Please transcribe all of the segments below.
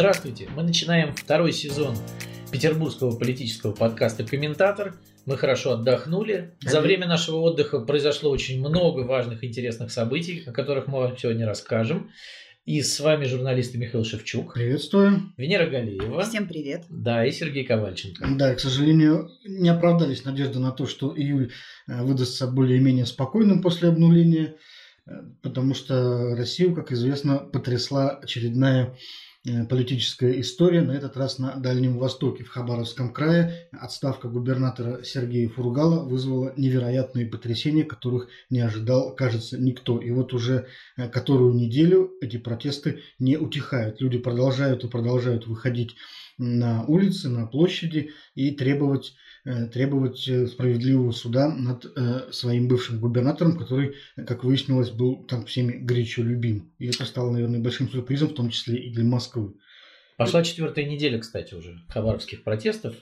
Здравствуйте! Мы начинаем второй сезон петербургского политического подкаста «Комментатор». Мы хорошо отдохнули. За время нашего отдыха произошло очень много важных интересных событий, о которых мы вам сегодня расскажем. И с вами журналисты Михаил Шевчук. Приветствую. Венера Галеева. Всем привет. Да, и Сергей Ковальченко. Да, к сожалению, не оправдались надежды на то, что июль э, выдастся более-менее спокойным после обнуления, э, потому что Россию, как известно, потрясла очередная политическая история, на этот раз на Дальнем Востоке, в Хабаровском крае. Отставка губернатора Сергея Фургала вызвала невероятные потрясения, которых не ожидал, кажется, никто. И вот уже э, которую неделю эти протесты не утихают. Люди продолжают и продолжают выходить на улицы, на площади и требовать Э, требовать э, справедливого суда над э, своим бывшим губернатором, который, как выяснилось, был там всеми горячо любим. И это стало, наверное, большим сюрпризом, в том числе и для Москвы. Пошла четвертая неделя, кстати, уже хабаровских протестов.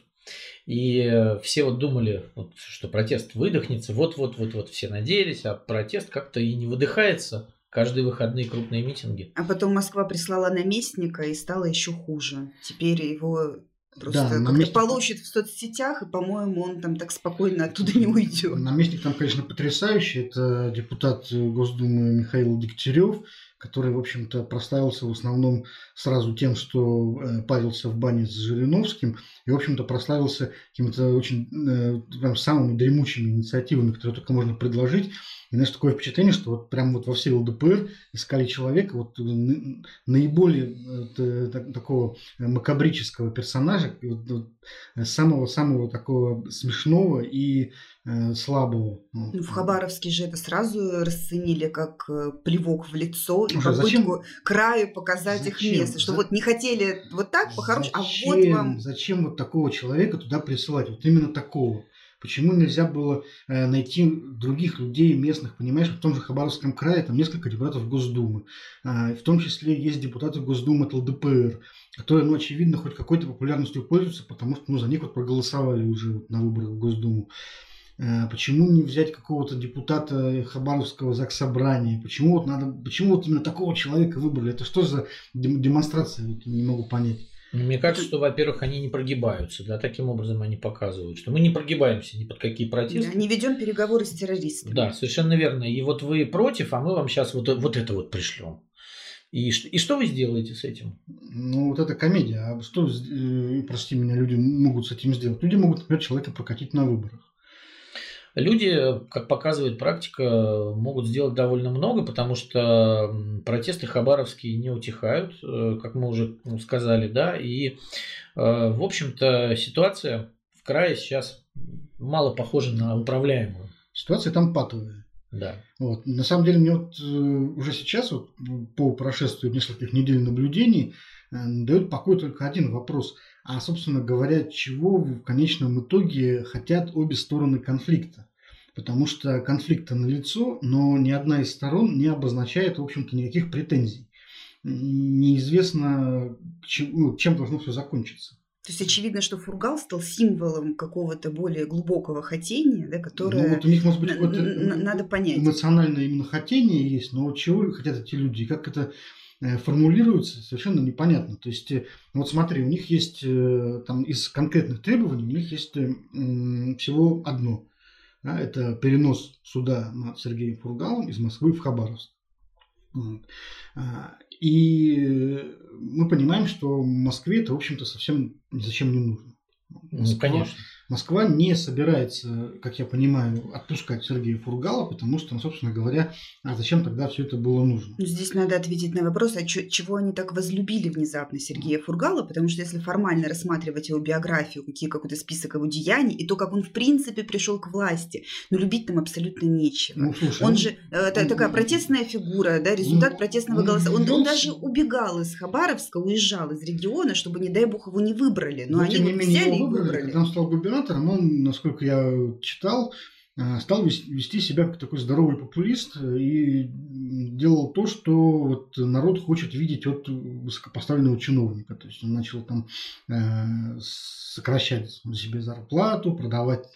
И все вот думали, вот, что протест выдохнется, вот-вот-вот-вот все надеялись, а протест как-то и не выдыхается. Каждые выходные крупные митинги. А потом Москва прислала наместника и стало еще хуже. Теперь его Просто да, как-то наместник... получит в соцсетях, и, по-моему, он там так спокойно оттуда не уйдет. Наместник там, конечно, потрясающий. Это депутат Госдумы Михаил Дегтярев, который, в общем-то, прославился в основном сразу тем, что э, парился в бане с Жириновским, и, в общем-то, прославился какими-то очень э, прям самыми дремучими инициативами, которые только можно предложить. И, знаешь, такое впечатление, что вот прям вот во всей ЛДПР искали человека, вот наиболее э, такого макабрического персонажа, самого-самого такого смешного и Э, слабого. Ну, в Хабаровске же это сразу расценили как э, плевок в лицо и Уже попытку краю показать зачем? их место. Что За... вот не хотели вот так по-хорошему, а вот вам... Зачем вот такого человека туда присылать? Вот именно такого. Почему нельзя было э, найти других людей местных, понимаешь? В том же Хабаровском крае там несколько депутатов Госдумы. Э, в том числе есть депутаты Госдумы от ЛДПР, которые, ну, очевидно, хоть какой-то популярностью пользуются, потому что ну, за них вот проголосовали уже вот на выборах в Госдуму. Э, почему не взять какого-то депутата Хабаровского заксобрания? Почему вот надо, почему вот именно такого человека выбрали? Это что за демонстрация? Вот не могу понять. Мне кажется, что, во-первых, они не прогибаются, да, таким образом они показывают, что мы не прогибаемся ни под какие протесты. Да, не ведем переговоры с террористами. Да, совершенно верно. И вот вы против, а мы вам сейчас вот, вот это вот пришлем. И, и что вы сделаете с этим? Ну, вот это комедия. А что, э, прости меня, люди могут с этим сделать? Люди могут, например, человека прокатить на выборах. Люди, как показывает практика, могут сделать довольно много, потому что протесты хабаровские не утихают, э, как мы уже сказали, да, и, э, в общем-то, ситуация в крае сейчас мало похожа на управляемую. Ситуация там патовая. Да. Вот. На самом деле, мне вот э, уже сейчас, вот, по прошествию нескольких недель наблюдений, дает покой только один вопрос – а, собственно говоря, чего в конечном итоге хотят обе стороны конфликта. Потому что конфликт налицо, но ни одна из сторон не обозначает, в общем-то, никаких претензий. Неизвестно, чем, ну, чем должно все закончиться. То есть очевидно, что фургал стал символом какого-то более глубокого хотения, да, которое ну, вот у них, может быть, надо понять. Эмоциональное именно хотение есть, но чего хотят эти люди, как это формулируется, совершенно непонятно. То есть, э, вот смотри, у них есть э, там из конкретных требований, у них есть всего одно. Да, это перенос суда над Сергеем Фургалом из Москвы в Хабаровск. А, и мы понимаем, что Москве это, в общем-то, совсем зачем не нужно. Ну, конечно. Москва не собирается, как я понимаю, отпускать Сергея Фургала, потому что, ну, собственно говоря, а зачем тогда все это было нужно? Ну, здесь надо ответить на вопрос, а чего они так возлюбили внезапно Сергея Фургала, потому что если формально рассматривать его биографию, какие какой-то список его деяний, и то, как он в принципе пришел к власти, ну, любить там абсолютно нечего. Ну, слушай, он, он же это он, такая протестная фигура, да, результат он, протестного голоса. Он, он даже убегал из Хабаровска, уезжал из региона, чтобы, не дай бог, его не выбрали. Но, Но они тем не менее, взяли его выбрали, и выбрали. Когда он стал губернатором, он, насколько я читал, э, стал вести себя как такой здоровый популист и делал то, что вот народ хочет видеть от высокопоставленного чиновника. То есть он начал там э, сокращать себе зарплату, продавать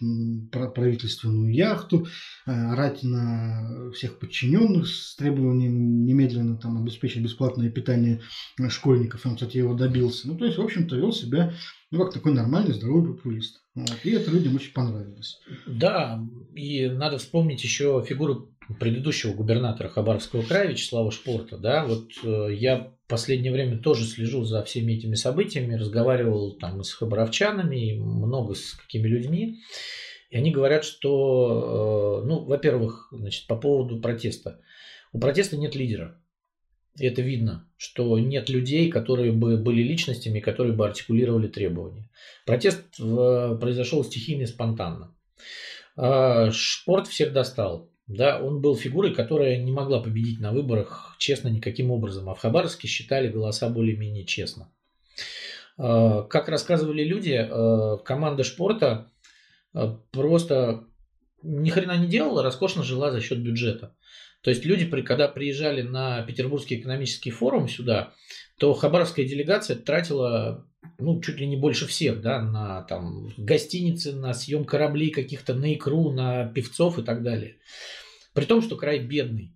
правительственную яхту, э, орать на всех подчиненных с требованием немедленно там обеспечить бесплатное питание школьников. Он, кстати, его добился. Ну, то есть, в общем-то, вел себя ну, как такой нормальный, здоровый популист. Вот. И это людям очень понравилось. Да, и надо вспомнить еще фигуру предыдущего губернатора Хабаровского края Вячеслава Шпорта. Да, вот э, я в последнее время тоже слежу за всеми этими событиями, разговаривал там с хабаровчанами, и много с какими людьми. И они говорят, что, э, ну, во-первых, значит, по поводу протеста. У протеста нет лидера. Это видно, что нет людей, которые бы были личностями, которые бы артикулировали требования. Протест произошел стихийно и спонтанно. А, Шпорт всех достал. Да, он был фигурой, которая не могла победить на выборах честно никаким образом. А в Хабаровске считали голоса более-менее честно. А, как рассказывали люди, команда Шпорта просто ни хрена не делала, роскошно жила за счет бюджета. То есть люди, когда приезжали на Петербургский экономический форум сюда, то хабаровская делегация тратила ну, чуть ли не больше всех, да, на там, гостиницы, на съем кораблей каких-то, на икру, на певцов и так далее. При том, что край бедный.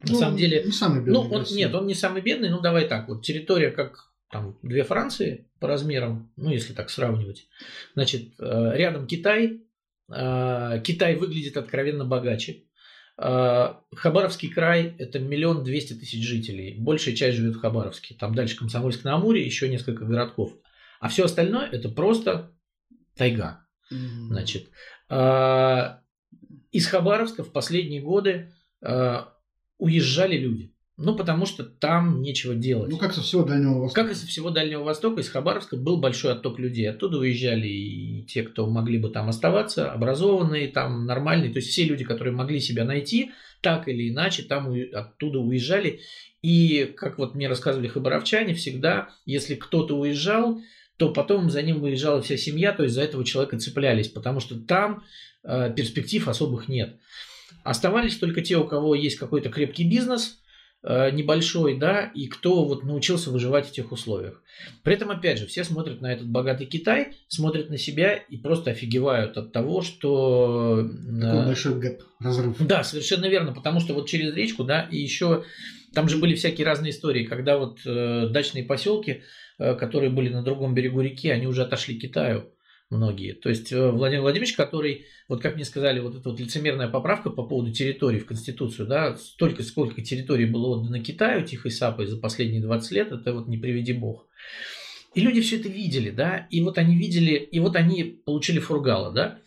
На ну, самом деле... Не самый бедный. Ну, он, нет, он не самый бедный, ну давай так, вот территория как там две Франции по размерам, ну если так сравнивать. Значит, э, рядом Китай, э, Китай выглядит откровенно богаче. А, Хабаровский край – это миллион двести тысяч жителей. Большая часть живет в Хабаровске. Там дальше Комсомольск-на-Амуре, еще несколько городков. А все остальное – это просто тайга. Значит, а, из Хабаровска в последние годы а, уезжали люди. Ну, потому что там нечего делать. Ну, как со всего Дальнего Востока. Как и со всего Дальнего Востока, из Хабаровска был большой отток людей. Оттуда уезжали и те, кто могли бы там оставаться, образованные, там нормальные. То есть все люди, которые могли себя найти, так или иначе, там оттуда уезжали. И, как вот мне рассказывали хабаровчане, всегда, если кто-то уезжал, то потом за ним выезжала вся семья, то есть за этого человека цеплялись, потому что там э, перспектив особых нет. Оставались только те, у кого есть какой-то крепкий бизнес – небольшой, да, и кто вот научился выживать в этих условиях. При этом, опять же, все смотрят на этот богатый Китай, смотрят на себя и просто офигевают от того, что... Э, Такой большой гэп, разрыв. Да, совершенно верно, потому что вот через речку, да, и еще там же были всякие разные истории, когда вот э, дачные поселки, э, которые были на другом берегу реки, они уже отошли к Китаю многие. То есть э, Владимир Владимирович, который, вот как мне сказали, вот эта вот лицемерная поправка по поводу территории в Конституцию, да, столько, сколько территорий было отдано Китаю тихой сапой за последние 20 лет, это вот не приведи бог. И люди все это видели, да, и вот они видели, и вот они получили фургала, да.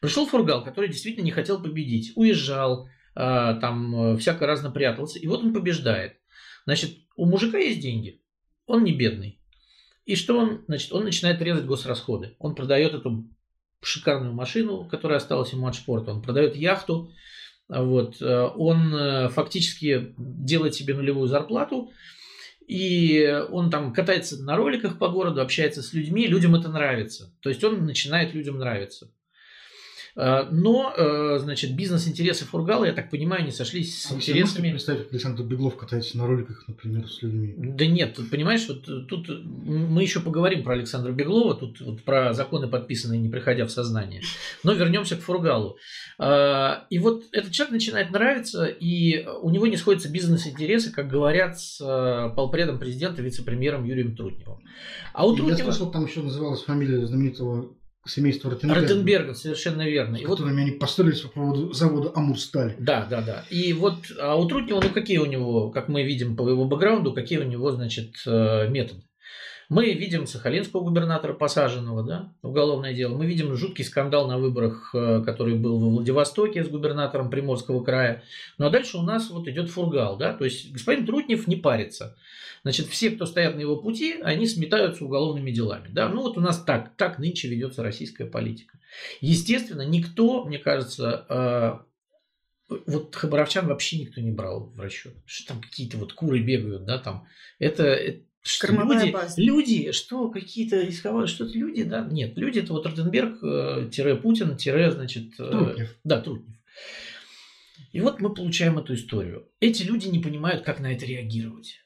Пришел фургал, который действительно не хотел победить, уезжал, а, там э, всяко разно прятался, и вот он побеждает. Значит, у мужика есть деньги, он не бедный. И что он, значит, он начинает резать госрасходы. Он продает эту шикарную машину, которая осталась ему от спорта. Он продает яхту. Вот. Э, он э, фактически делает себе нулевую зарплату. И он там катается на роликах по городу, общается с людьми, людям это нравится. То есть он начинает людям нравиться. Э, но, э, значит, бизнес-интересы Фургала, я так понимаю, не сошлись с а интересами... представить, как Александр Беглов катается на роликах, например, с людьми? Да нет, тут, понимаешь, вот тут мы еще поговорим про Александра Беглова, тут вот про законы, подписанные, не приходя в сознание. Но вернемся к Фургалу. Э, и вот этот человек начинает нравиться, и у него не сходятся бизнес-интересы, как говорят с полпредом президента, вице-премьером Юрием Трутневым. А у Трутнева... Я слышал, там еще называлась фамилия знаменитого семейства Ротенберга. Ротенберга, совершенно верно. С которыми вот... они построились по поводу завода Амурсталь. Да, да, да. И вот а у Трутнева, ну какие у него, как мы видим по его бэкграунду, какие у него, значит, э, методы. Мы видим сахалинского губернатора посаженного, да, уголовное дело. Мы видим жуткий скандал на выборах, э, который был во Владивостоке с губернатором Приморского края. Ну а дальше у нас вот идет фургал, да, то есть господин Трутнев не парится. Значит, все, кто стоят на его пути, они сметаются уголовными делами. Да? Ну вот у нас так, так нынче ведется российская политика. Естественно, никто, мне кажется, э, вот хабаровчан вообще никто не брал в расчет. Что там какие-то вот куры бегают, да, там. Это, это Что Кормовая люди, база. люди, что какие-то рисковали, что-то люди, да? Нет, люди это вот Ротенберг, э, значит... э, Трутнев. Да, Трутнев. И вот мы получаем эту историю. Эти люди не понимают, как на это реагировать.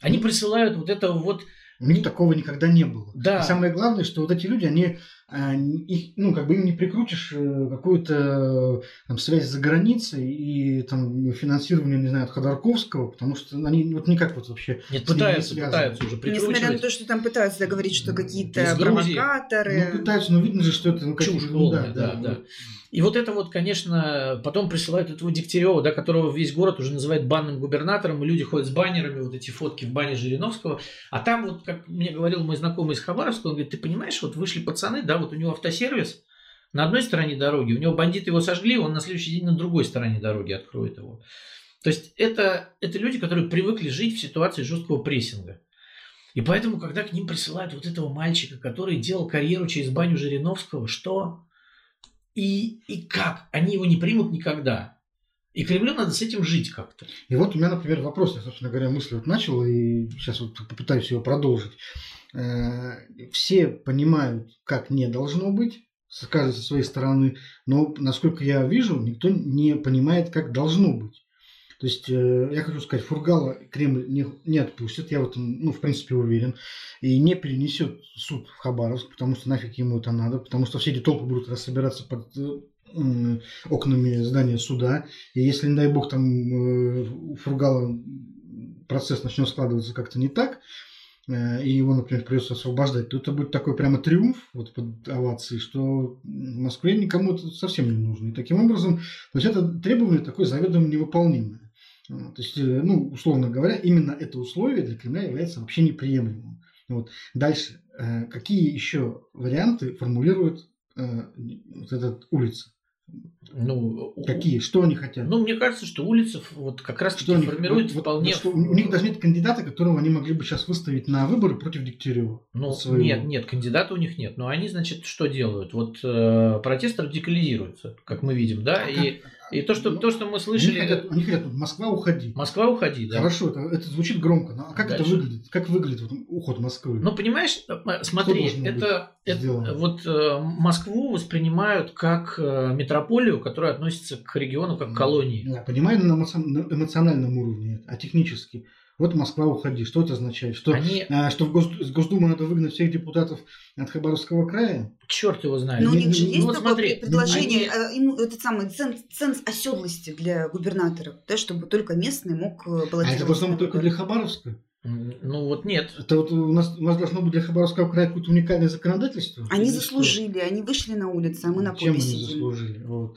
Они присылают вот это вот... У них такого никогда не было. Да. И самое главное, что вот эти люди, они, их, ну, как бы им не прикрутишь э, какую-то э, там, связь за границей и там финансирование, не знаю, от Ходорковского, потому что они вот никак вот вообще... Нет, пытаются, не пытаются уже Несмотря на прикручивать. то, что там пытаются говорить, что какие-то провокаторы. Ну, пытаются, но видно же, что это ну, Чушь ну, полная, да, да. И вот это вот, конечно, потом присылают этого Дегтярева, да, которого весь город уже называет банным губернатором, и люди ходят с баннерами, вот эти фотки в бане Жириновского. А там вот, как мне говорил мой знакомый из Хабаровска, он говорит, ты понимаешь, вот вышли пацаны, да, вот у него автосервис на одной стороне дороги, у него бандиты его сожгли, он на следующий день на другой стороне дороги откроет его. То есть это, это люди, которые привыкли жить в ситуации жесткого прессинга. И поэтому, когда к ним присылают вот этого мальчика, который делал карьеру через баню Жириновского, что? И, и как? Они его не примут никогда. И Кремлю надо с этим жить как-то. И вот у меня, например, вопрос, я, собственно говоря, мысль вот начал, и сейчас вот попытаюсь его продолжить. Э, Все понимают, как не должно быть, с каждой со своей стороны, но, насколько я вижу, никто не понимает, как должно быть. То есть, э, я хочу сказать, Фургала Кремль не, не отпустит, я в этом, ну, в принципе, уверен, и не перенесет суд в Хабаровск, потому что нафиг ему это надо, потому что все эти толпы будут рассобираться под э, окнами здания суда, и если, не дай бог, там у Фургала процесс начнет складываться как-то не так, и его, например, придется освобождать, то это будет такой прямо триумф вот под овацией, что в Москве никому это совсем не нужно. И таким образом, то есть это требование такое заведомо невыполнимое. А, То есть, э, ну, условно говоря, именно это условие для Кремля является вообще неприемлемым. Вот. Дальше, э, какие еще варианты формулирует э, вот эта улица? Ну, Какие? Что они хотят? Ну, мне кажется, что улица вот как раз Что они- формирует вот- вполне... вот что у них даже нет кандидата, которого они могли бы сейчас выставить на выборы против Дегтярева. Ну, своего. нет, нет, кандидата у них нет. Но они, значит, что делают? Вот э, протест радикализируется, как мы видим, да? А И, и то, что, Ну, то, что мы Они слышали... хотят, они хотят, Москва, уходи. Москва, уходи, да. Хорошо, это, это звучит громко, но а как Дальше. это выглядит? Как выглядит вот уход Москвы? Ну, понимаешь, э, смотри, это, это сделано? вот э, Москву воспринимают как э, метрополию, которая относится к региону как к колонии. Я понимаю на эмоциональном уровне, а технически. Вот Москва, уходи. Что это означает? Что, Они, а, что в Гос- из Госдумы надо выгнать всех депутатов от Хабаровского края? черт его знает. Но у Ну, них же ну, есть вот такое смотри, предложение, а, ему этот самый ценз, ценз оседлости для губернаторов, да, чтобы только местный мог э, А баллотироваться. это должно на быть только для Хабаровска? Ну, вот нет. Это вот у нас, у нас должно быть для Хабаровского края какое-то уникальное законодательство? Они Или что? заслужили, они вышли на улицу, а мы на Чем они сидим. заслужили? Вот.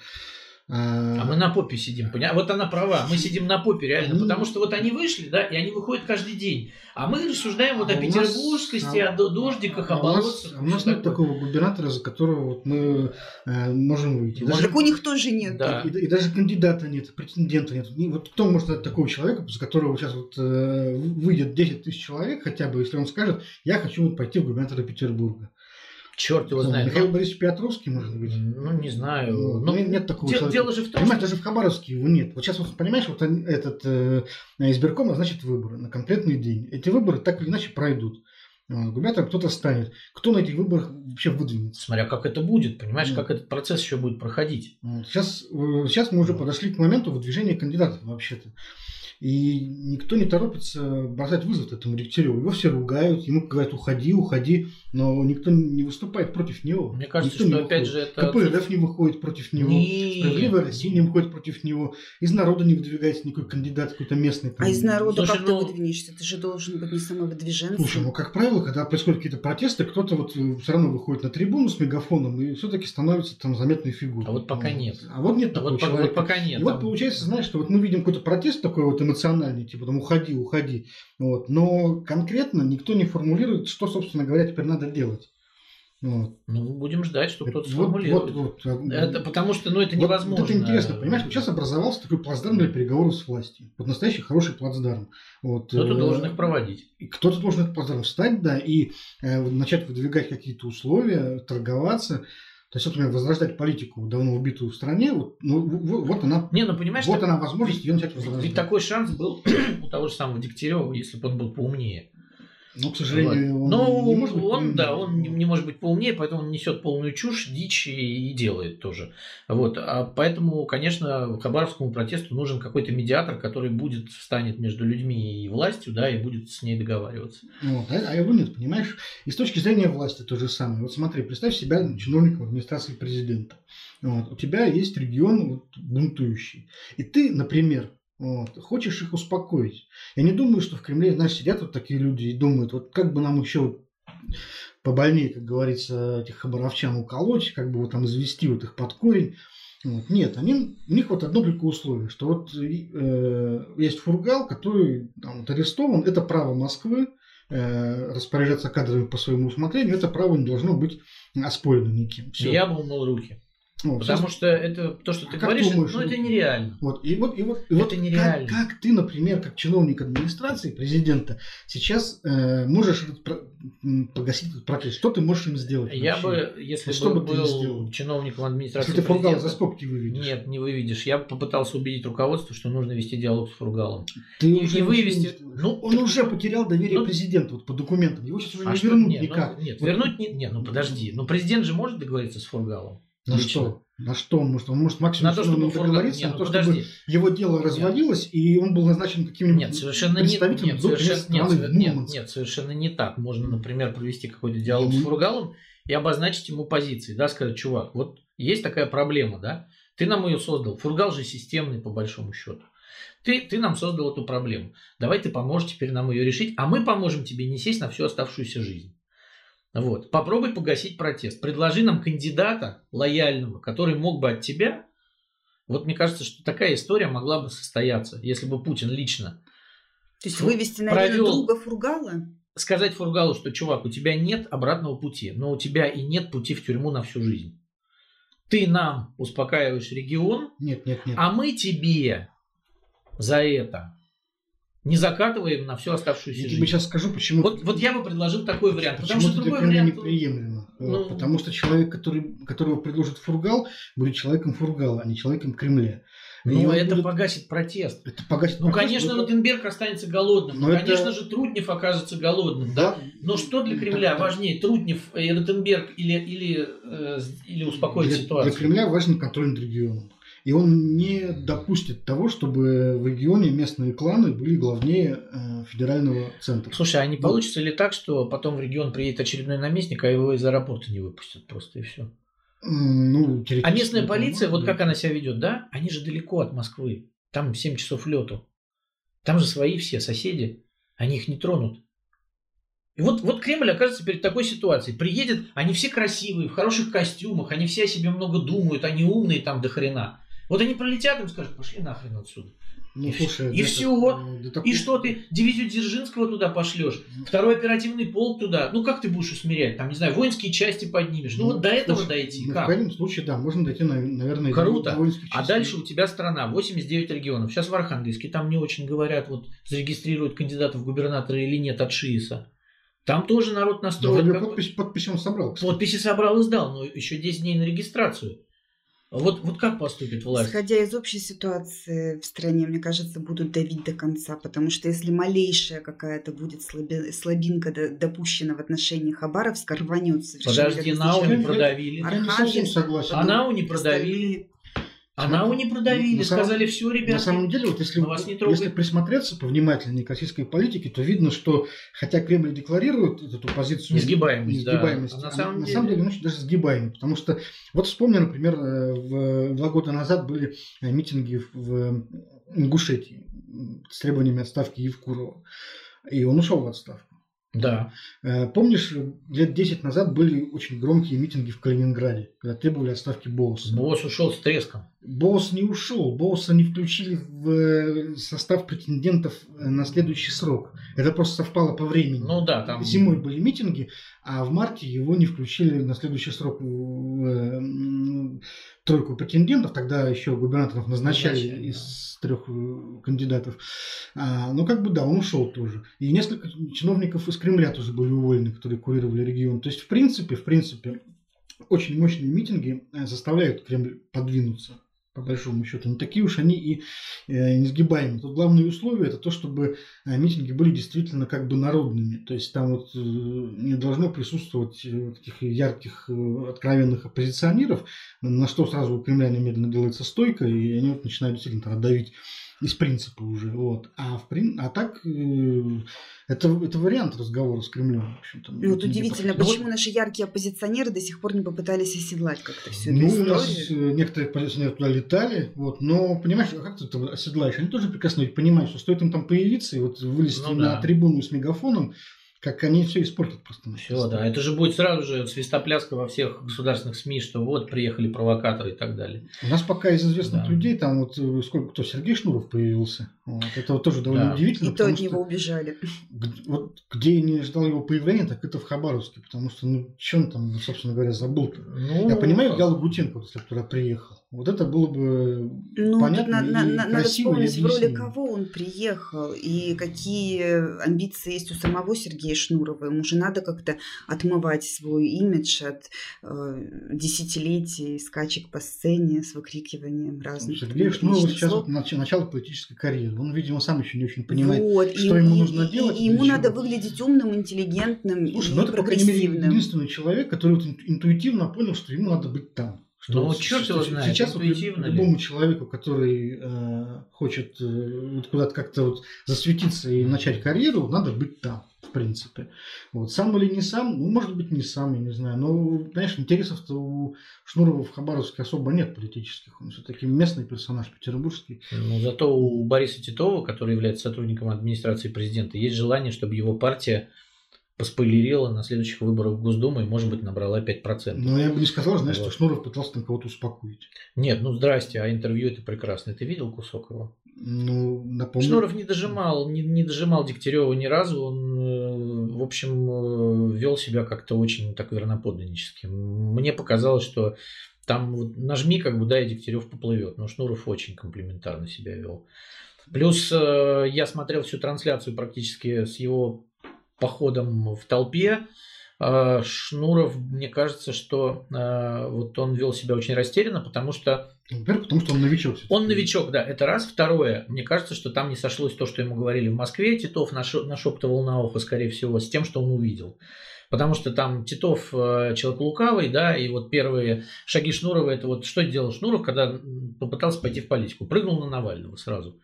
А мы на попе сидим, поня- Вот она права, мы сидим на попе, реально. Они- Потому что вот они вышли, да, и они выходят каждый день. А мы рассуждаем вот А о нас- петербургскости, а- о до- дождиках, о А у нас, а у нас нет такое? такого губернатора, за которого вот мы э, можем выйти. Даже- Так у них тоже нет. Да. И, и даже кандидата нет, претендента нет. И вот кто может дать такого человека, за которого сейчас вот, э, выйдет 10 тысяч человек, хотя бы, если он скажет, я хочу вот пойти в губернатора Петербурга. Черт его знает. Михаил Ну, Борисович Петровский, может быть? Ну, не знаю. Ну, Ну, нет такого де- человека. дело же в том, Понимаешь, что... даже в Хабаровске его нет. Вот сейчас, вот, понимаешь, вот они- этот э, избирком назначит выборы на конкретный день. Эти выборы так или иначе пройдут. Вот, Губернатором кто-то станет. Кто на этих выборах вообще выдвинется? Смотря как это будет, понимаешь, Ну. как этот процесс еще будет проходить. Сейчас, э, сейчас мы уже подошли к моменту выдвижения кандидатов вообще-то. И никто не торопится бросать вызов этому Дегтяреву. Его все ругают, ему говорят, уходи, уходи, но никто не выступает против него. Мне кажется, Никто не что опять выходит. же это... КПРФ не выходит против него. Не. Справедливая Россия не выходит против него. Из народа не выдвигается никакой кандидат, какой-то местный. там. А из народа Слушай, как ты ну- выдвинешься? Ты же должен быть не самовыдвиженцем. Слушай, ну как правило, когда происходят какие-то протесты, кто-то вот все равно выходит на трибуну с мегафоном и все-таки становится там заметной фигурой. А вот пока нет. А вот нет А такого вот, пока, человека. вот пока нет. И вот получается, знаешь, что вот мы видим какой-то протест такой вот эмоциональный, типа там уходи, уходи. Вот. Но конкретно никто не формулирует, что, собственно говоря, теперь надо делать. Вот. Ну, будем ждать, что кто-то Вот, сформулирует. вот, вот. Это потому что, ну, это Вот невозможно. это интересно, понимаешь, вот сейчас образовался такой плацдарм для переговоров с властью. Вот настоящий хороший плацдарм. Вот, Кто-то э, должен их проводить. Кто-то должен этот плацдарм встать, да, и э, начать выдвигать какие-то условия, торговаться. То есть, например, возрождать политику, давно убитую в стране, вот, ну, вот она, Не, ну понимаешь, вот так- она возможность ведь- ее начать ведь, возрождать. ведь такой шанс был у того же самого Дегтярева, если бы он был поумнее. Ну, к сожалению, вот. он Но не может быть он, поумнее. да, он не, не может быть поумнее, поэтому он несет полную чушь, дичь и, и делает тоже. Вот. А поэтому, конечно, хабаровскому протесту нужен какой-то медиатор, который будет, встанет между людьми и властью, да, и будет с ней договариваться. Вот, а, а его нет, понимаешь? И с точки зрения власти то же самое. Вот смотри, представь себя чиновником администрации президента. Вот, у тебя есть регион вот, бунтующий. И ты, например, вот, хочешь их успокоить. Я не думаю, что в Кремле, знаешь, сидят вот такие люди и думают, вот как бы нам еще побольнее, как говорится, этих хабаровчан уколоть, как бы вот там извести вот их под корень. Вот. Нет, они, у них вот одно только условие, что вот э, есть фургал, который там, вот арестован, это право Москвы э, распоряжаться кадрами по своему усмотрению, это право не должно быть оспорено никем. Всё. Я бы умыл руки. Вот, Потому сейчас- что это то, что ты Как говоришь, думаешь, ну это ну, нереально. Вот, и вот, и вот, и Это вот нереально. Как, как ты, например, как чиновник администрации, президента, сейчас э, можешь погасить этот протест? Что ты можешь им сделать? Я вообще? бы, если Ну, что бы бы ты был сделал? чиновником администрации Если ты фургал президента- за скобки выведешь. Нет, не выведешь. Я попытался убедить руководство, что нужно вести диалог с Фургалом. Ты И- уже и вывести- не ну, он уже потерял доверие ну, президенту вот, по документам. Его сейчас уже А не что- вернуть нет, ну, никак. нет, Вот вернуть не, нет, ну подожди. Ну президент же может договориться с Фургалом. На Лично. что? На что он может? Он может максимум На то, с чтобы договориться, Нет, на ну то, подожди. чтобы его дело развалилось, и он был назначен каким-нибудь Нет, совершенно не, представителем нет, совершенно, нет, страны нет, Мурманск. нет, совершенно не так. Можно, например, провести какой-то диалог с Ему- Фургалом и обозначить ему позиции, да, сказать, чувак, вот есть такая проблема, да, ты нам ее создал. Фургал же системный, по большому счету. Ты, ты нам создал эту проблему. Давай ты поможешь теперь нам ее решить, а мы поможем тебе не сесть на всю оставшуюся жизнь. Вот. Попробуй погасить протест. Предложи нам кандидата лояльного, который мог бы от тебя. Вот мне кажется, что такая история могла бы состояться, если бы Путин лично То есть вывести на провел. друга Фургала? сказать Фургалу, что, чувак, у тебя нет обратного пути, но у тебя и нет пути в тюрьму на всю жизнь. Ты нам успокаиваешь регион, Нет, нет, нет. а мы тебе за это не закатываем на всю оставшуюся Я жизнь. тебе сейчас скажу, почему. Вот, вот я бы предложил такой вариант. Потому Почему что это для другой вариант... неприемлемо? Ну- Потому что человек, который, которого предложит Фургал, будет человеком Фургала, а не человеком Кремля. Ну, это будет- погасит протест. это погасит Ну, протест, конечно, но это- Ротенберг останется голодным. Но Ну, это- конечно же, Трутнев окажется голодным. Да? Но что для Кремля Так- важнее, Трутнев и Ротенберг или, или, э, или успокоить для, ситуацию? Для Кремля важен контроль над регионом. И он не допустит того, чтобы в регионе местные кланы были главнее э, федерального центра. Слушай, а не получится ли так, что потом в регион приедет очередной наместник, а его из аэропорта не выпустят просто и все? Ну, А местная полиция, вот как быть. она себя ведет, да? Они же далеко от Москвы. Там 7 часов лету. Там же свои все соседи. Они их не тронут. И вот, вот Кремль окажется перед такой ситуацией. Приедет, они все красивые, в хороших костюмах, они все о себе много думают, они умные там до хрена. Вот они пролетят, им скажут, пошли нахрен отсюда. Ну, и слушай, и это, всё. э, до такого- И что ты дивизию Дзержинского туда пошлешь? Второй оперативный полк туда. Ну как ты будешь усмирять? Там, не знаю, воинские части поднимешь. Ну, вот до этого слушай, дойти. ну, как? В крайнем случае, да, можно дойти, на- наверное, Круто. до воинских А дальше у тебя страна, 89 регионов. Сейчас в Архангельске там не очень говорят, вот зарегистрируют кандидатов в губернаторы или нет от ШИИСа. Там тоже народ Да, настроен. бы- подпись, подпись он собрал. кстати. Подписи собрал и сдал, но еще 10 дней на регистрацию. Вот, вот как поступит власть? Исходя из общей ситуации в стране, мне кажется, будут давить до конца, потому что если малейшая какая-то будет слаби- слабинка до- допущена в отношении Хабаровска, рванет совершенно. Подожди, Нау не продавили. Я не совсем Архангельск, согласен. А Нау не продавили. А Нау не продавили. На самом- Сказали, все, На ребята. самом деле, вот если, вас не трогаем. если присмотреться повнимательнее к российской политике, то видно, что хотя Кремль декларирует эту позицию Несгибаемость, да. несгибаемости, А на она самом на деле- самом деле очень даже сгибаемой. Потому что, вот вспомни, например, э, в, два года назад были э, митинги в, Ингушетии с требованиями отставки Евкурова. И он ушел в отставку. Да. Э, Помнишь, лет 10 назад были очень громкие митинги в Калининграде, когда требовали отставки Боуса. Босс ушел с треском. Боус не ушел, Боуса не включили в э, состав претендентов э, на следующий срок. Это просто совпало по времени. Ну да, там... Зимой были митинги, а в марте его не включили на следующий срок тройку претендентов. Тогда еще губернаторов назначали Назначали, да. из трех э, кандидатов. А, ну, как бы да, он ушел тоже. И несколько чиновников из Кремля тоже были уволены, которые курировали регион. То есть, в принципе, в принципе, очень мощные митинги э, заставляют Кремль подвинуться по большому счету. Не такие уж они и э, несгибаемые. Тут главное условие это то, чтобы э, митинги были действительно как бы народными. То есть там вот э, не должно присутствовать э, таких ярких, э, откровенных оппозиционеров, на что сразу у Кремля немедленно делается стойка, и они вот начинают действительно тогда давить из принципа уже. Вот. А, в, прин- а так э, это, это вариант разговора с Кремлем. В общем-то, Ну, вот Это удивительно, по- Ну, почему наши яркие оппозиционеры до сих пор не попытались оседлать как-то всю эту Ну, у историю. нас э, некоторые оппозиционеры туда летали, вот, но, понимаешь, а как ты это оседлаешь? Они тоже прекрасно понимают, что стоит им там появиться и вот вылезти Ну на да. трибуну с мегафоном, как они все испортят просто. Все, да. Это же будет сразу же свистопляска во всех государственных СМИ, что вот приехали провокаторы и так далее. У нас пока из известных Да. людей, там вот э, сколько кто, Сергей Шнуров появился. Вот, это вот тоже довольно Да. удивительно. И то от что него убежали. г- вот где я не ждал его появления, так это в Хабаровске, потому что, ну, что он там, собственно говоря, забыл -то? Ну, Я понимаю Галу Гутенко, если туда приехал. Вот это было бы Ну, понятно тут на- и на- надо и вспомнить, в роли кого он приехал и какие амбиции есть у самого Сергея Шнурова. Ему же надо как-то отмывать свой имидж от э, десятилетий скачек по сцене с выкрикиванием разных Сергей Шнуров сейчас слов. вот нач- начало политической карьеры. Он, видимо, сам еще не очень понимает. Вот, что ему нужно и- делать И, и ему для надо выглядеть умным, интеллигентным Слушай, и ну это, по крайней мере, единственный человек, который вот ин- интуитивно понял, что ему надо быть там. Что Ну, что его знает, Сейчас вот интуитивно ли. любому человеку, который э, хочет э, вот куда-то как-то вот засветиться и начать карьеру, надо быть там, в принципе. Вот. Сам или не сам, ну, может быть, не сам, я не знаю. Но, знаешь, интересов-то у Шнурова в Хабаровске особо нет политических. Он все-таки местный персонаж, петербургский. Ну, зато у Бориса Титова, который является сотрудником администрации президента, есть желание, чтобы его партия поспойлерила на следующих выборах в Госдуму и, может быть, набрала 5%. Но я бы не сказал, знаешь, Вот. что Шнуров пытался там кого-то успокоить. Нет, ну здрасте, а интервью это прекрасно. Ты видел кусок его? Ну, напомню. Шнуров не дожимал, не, не дожимал Дегтярева ни разу. Он, э, в общем, э, вел себя как-то очень так верноподданнически. Мне показалось, что там вот нажми, как бы, да, и Дегтярев поплывет. Но Шнуров очень комплиментарно себя вел. Плюс э, я смотрел всю трансляцию практически с его походом в толпе. Э, Шнуров, мне кажется, что э, вот он вел себя очень растерянно, потому что Во-первых, потому что он новичок. он новичок, да, это раз. Второе, мне кажется, что там не сошлось то, что ему говорили в Москве. Титов нашептывал на ухо, скорее всего, с тем, что он увидел. Потому что там Титов э, человек лукавый, да, и вот первые шаги Шнурова, это вот что делал Шнуров, когда попытался пойти в политику? Прыгнул на Навального сразу.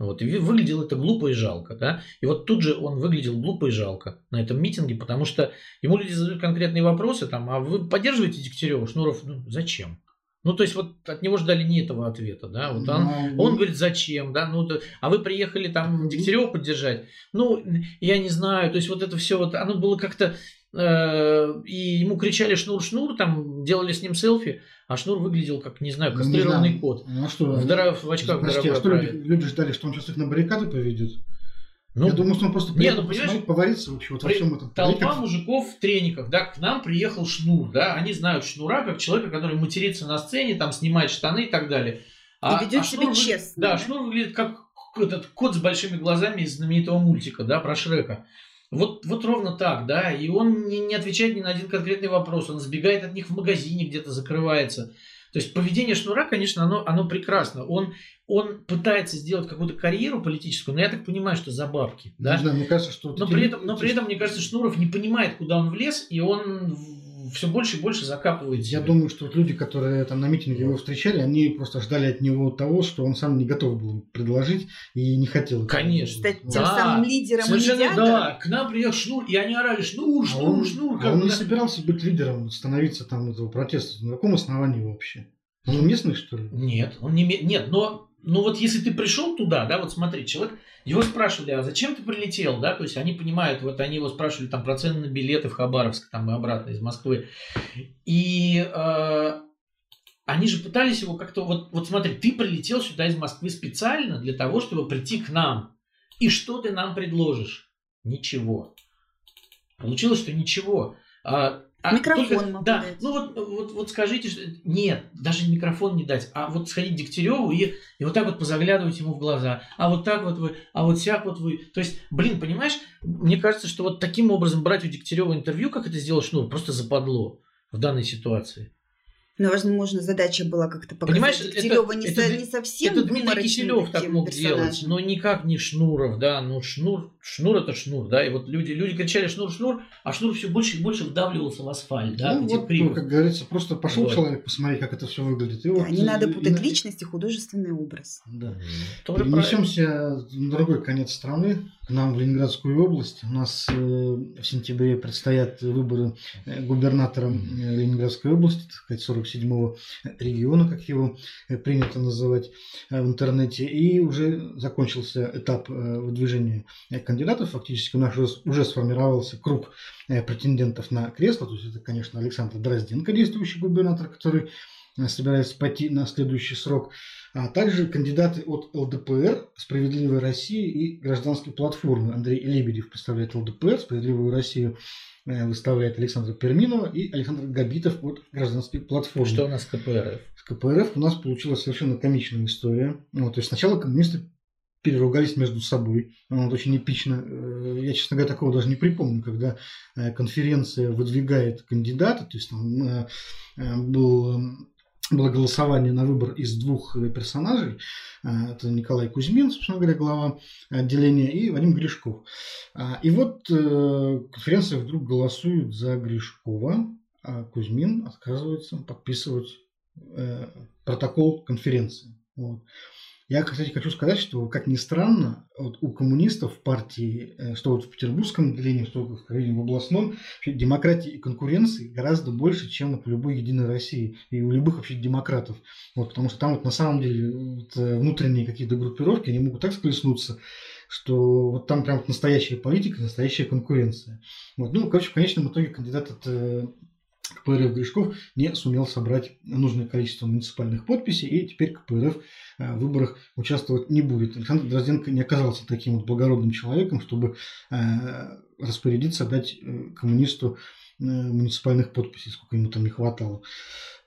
Вот, и выглядело это глупо и жалко, да. И вот тут же он выглядел глупо и жалко на этом митинге, потому что ему люди задают конкретные вопросы, там, а вы поддерживаете Дегтярева? Шнуров, ну, зачем? Ну, то есть, вот от него ждали не этого ответа, да. Вот он, Ну, он говорит, зачем, да, ну, то- а вы приехали там Дегтярева поддержать? Ну, я не знаю, то есть, вот это все, вот, оно было как-то, и ему кричали шнур-шнур, там, делали с ним селфи, а шнур выглядел как, не знаю, ну, не кастрированный знаю. кот. Ну, а что? В, дорог- в очках Прости, а что люди, люди ждали, что он сейчас их на баррикады поведет? Ну, Я думаю, что он просто Не, приехал ну, понимаешь, повариться вообще вот во при- всем этом. Толпа Как- мужиков в трениках, да, к нам приехал Шнур, да, они знают Шнура как человека, который матерится на сцене, там снимает штаны и так далее. А, И ведёт себя Шнур честно, Да, да? Шнур выглядит как этот кот с большими глазами из знаменитого мультика, да, про Шрека. Вот, вот ровно так, да, и он не, не отвечает ни на один конкретный вопрос, он сбегает от них в магазине, где-то закрывается. То есть поведение Шнура, конечно, оно, оно прекрасно. Он, он пытается сделать какую-то карьеру политическую, но я так понимаю, что за бабки. Да? Не знаю, мне кажется, что... Но при, этом, но при этом, мне кажется, Шнуров не понимает, куда он влез, и он все больше и больше закапывает Я думаю, что вот люди, которые там на митинге его встречали, они просто ждали от него того, что он сам не готов был предложить и не хотел. Конечно. Стать тем Да, самым лидером Совершенно, медиатором. да. К нам приехал Шнур, и они орали Шнур, А Шнур, он, Шнур. а как он бы, не собирался быть лидером, становиться там этого протеста. На каком основании вообще? Он местный, что ли? Нет, он не Нет, но ну вот если ты пришел туда, да, вот смотри, человек, его спрашивали, а зачем ты прилетел, да, то есть они понимают, вот они его спрашивали там про цены на билеты в Хабаровск, там и обратно из Москвы, и э, они же пытались его как-то, вот, вот смотри, ты прилетел сюда из Москвы специально для того, чтобы прийти к нам, и что ты нам предложишь? Ничего. Получилось, что ничего. А, а Микрофон только- могу да, дать. ну вот, вот, вот скажите, что... Нет, даже микрофон не дать, а вот сходить к Дегтяреву и, и вот так вот позаглядывать ему в глаза. А вот так вот вы, а вот сяк вот вы. То есть, блин, понимаешь, мне кажется, что вот таким образом брать у Дегтярева интервью, как это сделал Шнур, просто западло в данной ситуации. Но, возможно, задача была как-то показать Понимаешь, Киселева это, не, это, со, не совсем это Дмитрий Киселев так мог делать, но никак не Шнуров, да, ну Шнур, Шнур это Шнур, да, и вот люди, люди кричали Шнур, Шнур, а Шнур все больше и больше вдавливался в асфальт, да, ну, вот, ну, как говорится, просто пошел вот. человек посмотреть, как это все выглядит. И да, вот, не надо путать и, личность и художественный образ. Да. Тоже Перенесемся на другой конец страны, к нам в Ленинградскую область. У нас э, в сентябре предстоят выборы э, губернатора э, Ленинградской области, так сказать, 47-го региона, как его принято называть в интернете. И уже закончился этап выдвижения кандидатов. Фактически у нас уже сформировался круг претендентов на кресло. То есть это, конечно, Александр Дрозденко, действующий губернатор, который собирается пойти на следующий срок а также кандидаты от ЛДПР, Справедливой России и Гражданской платформы. Андрей Лебедев представляет ЛДПР, Справедливую Россию э, выставляет Александра Перминова и Александр Габитов от Гражданской платформы. Что у нас с КПРФ? С КПРФ у нас получилась совершенно комичная история. Вот, то есть сначала коммунисты переругались между собой. Вот, очень эпично. Э, я, честно говоря, такого даже не припомню, когда э, конференция выдвигает кандидата, то есть там был было голосование на выбор из двух э, персонажей. Э, это Николай Кузьмин, собственно говоря, глава отделения, и Вадим Гришков. А, и вот э, конференция вдруг голосует за Гришкова, а Кузьмин отказывается подписывать протокол конференции. Вот. Я, кстати, хочу сказать, что, как ни странно, вот у коммунистов в партии, э, что вот в петербургском отделении, что в областном, демократии и конкуренции гораздо больше, чем вот в любой Единой России и у любых вообще демократов. Вот, потому что там вот на самом деле вот, э, внутренние какие-то группировки, они могут так склеснуться, что вот там прям настоящая политика, настоящая конкуренция. Вот. Ну, короче, в конечном итоге кандидат от э, КПРФ Гришков не сумел собрать нужное количество муниципальных подписей, и теперь КПРФ э, в выборах участвовать не будет. Александр Дрозденко не оказался таким вот благородным человеком, чтобы э, распорядиться дать э, коммунисту муниципальных подписей, сколько ему там не хватало.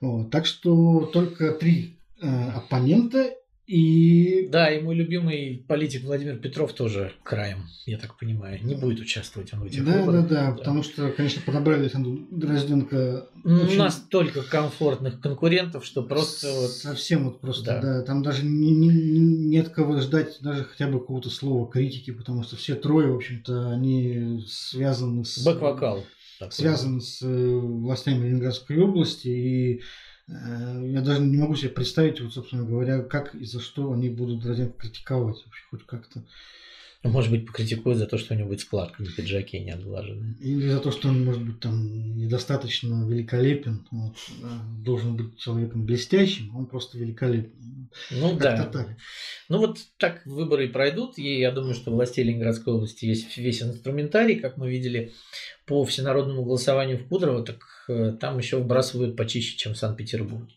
Вот. Так что только три оппонента и... Да, и мой любимый политик Владимир Петров тоже краем, я так понимаю, не будет участвовать он в этих да, выборах. Да, да, да, потому что, конечно, подобрали Александру Дрозденко... Очень... Настолько комфортных конкурентов, что просто... Вот... Совсем вот просто, да. да там даже не, не, не от кого ждать даже хотя бы какого-то слова критики, потому что все трое, в общем-то, они связаны с... Бэк-вокал. Связаны с э, властями Ленинградской области, и я даже не могу себе представить, вот, собственно говоря, как и за что они будут Дрозденко критиковать вообще хоть как-то. Ну, может быть, покритикуют за то, что у него будет складка на пиджаке не отглаженная. Или за то, что он, может быть, там недостаточно великолепен. Вот, должен быть человеком блестящим, он просто великолепен. Ну да. Так. Ну вот так выборы и пройдут. И я думаю, что властей Ленинградской области есть весь инструментарий, как мы видели по всенародному голосованию в Кудрово, так э, там еще вбрасывают почище, чем в Санкт-Петербурге.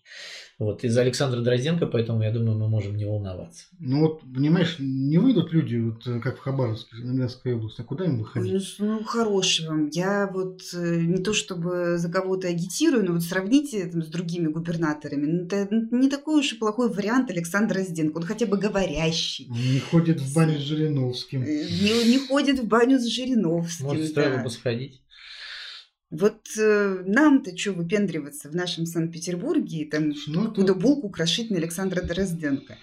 Вот, из-за Александра Дрозденко, поэтому, я думаю, мы можем не волноваться. Ну вот, понимаешь, не выйдут люди, вот, э, как в Хабаровске, Ленинградской области, а куда им выходить? Ну, хороший вам. Я вот э, не то чтобы за кого-то агитирую, но вот сравните там, с другими губернаторами. Ну, это не такой уж и плохой вариант Александра Дрозденко. Он хотя бы говорящий. Он не ходит в баню с Жириновским. Э, не, не ходит в баню с Жириновским. Может, стоило бы сходить? Вот э, нам-то что выпендриваться в нашем Санкт-Петербурге, там, ну, куда то... булку крошить на Александра Дрозденко.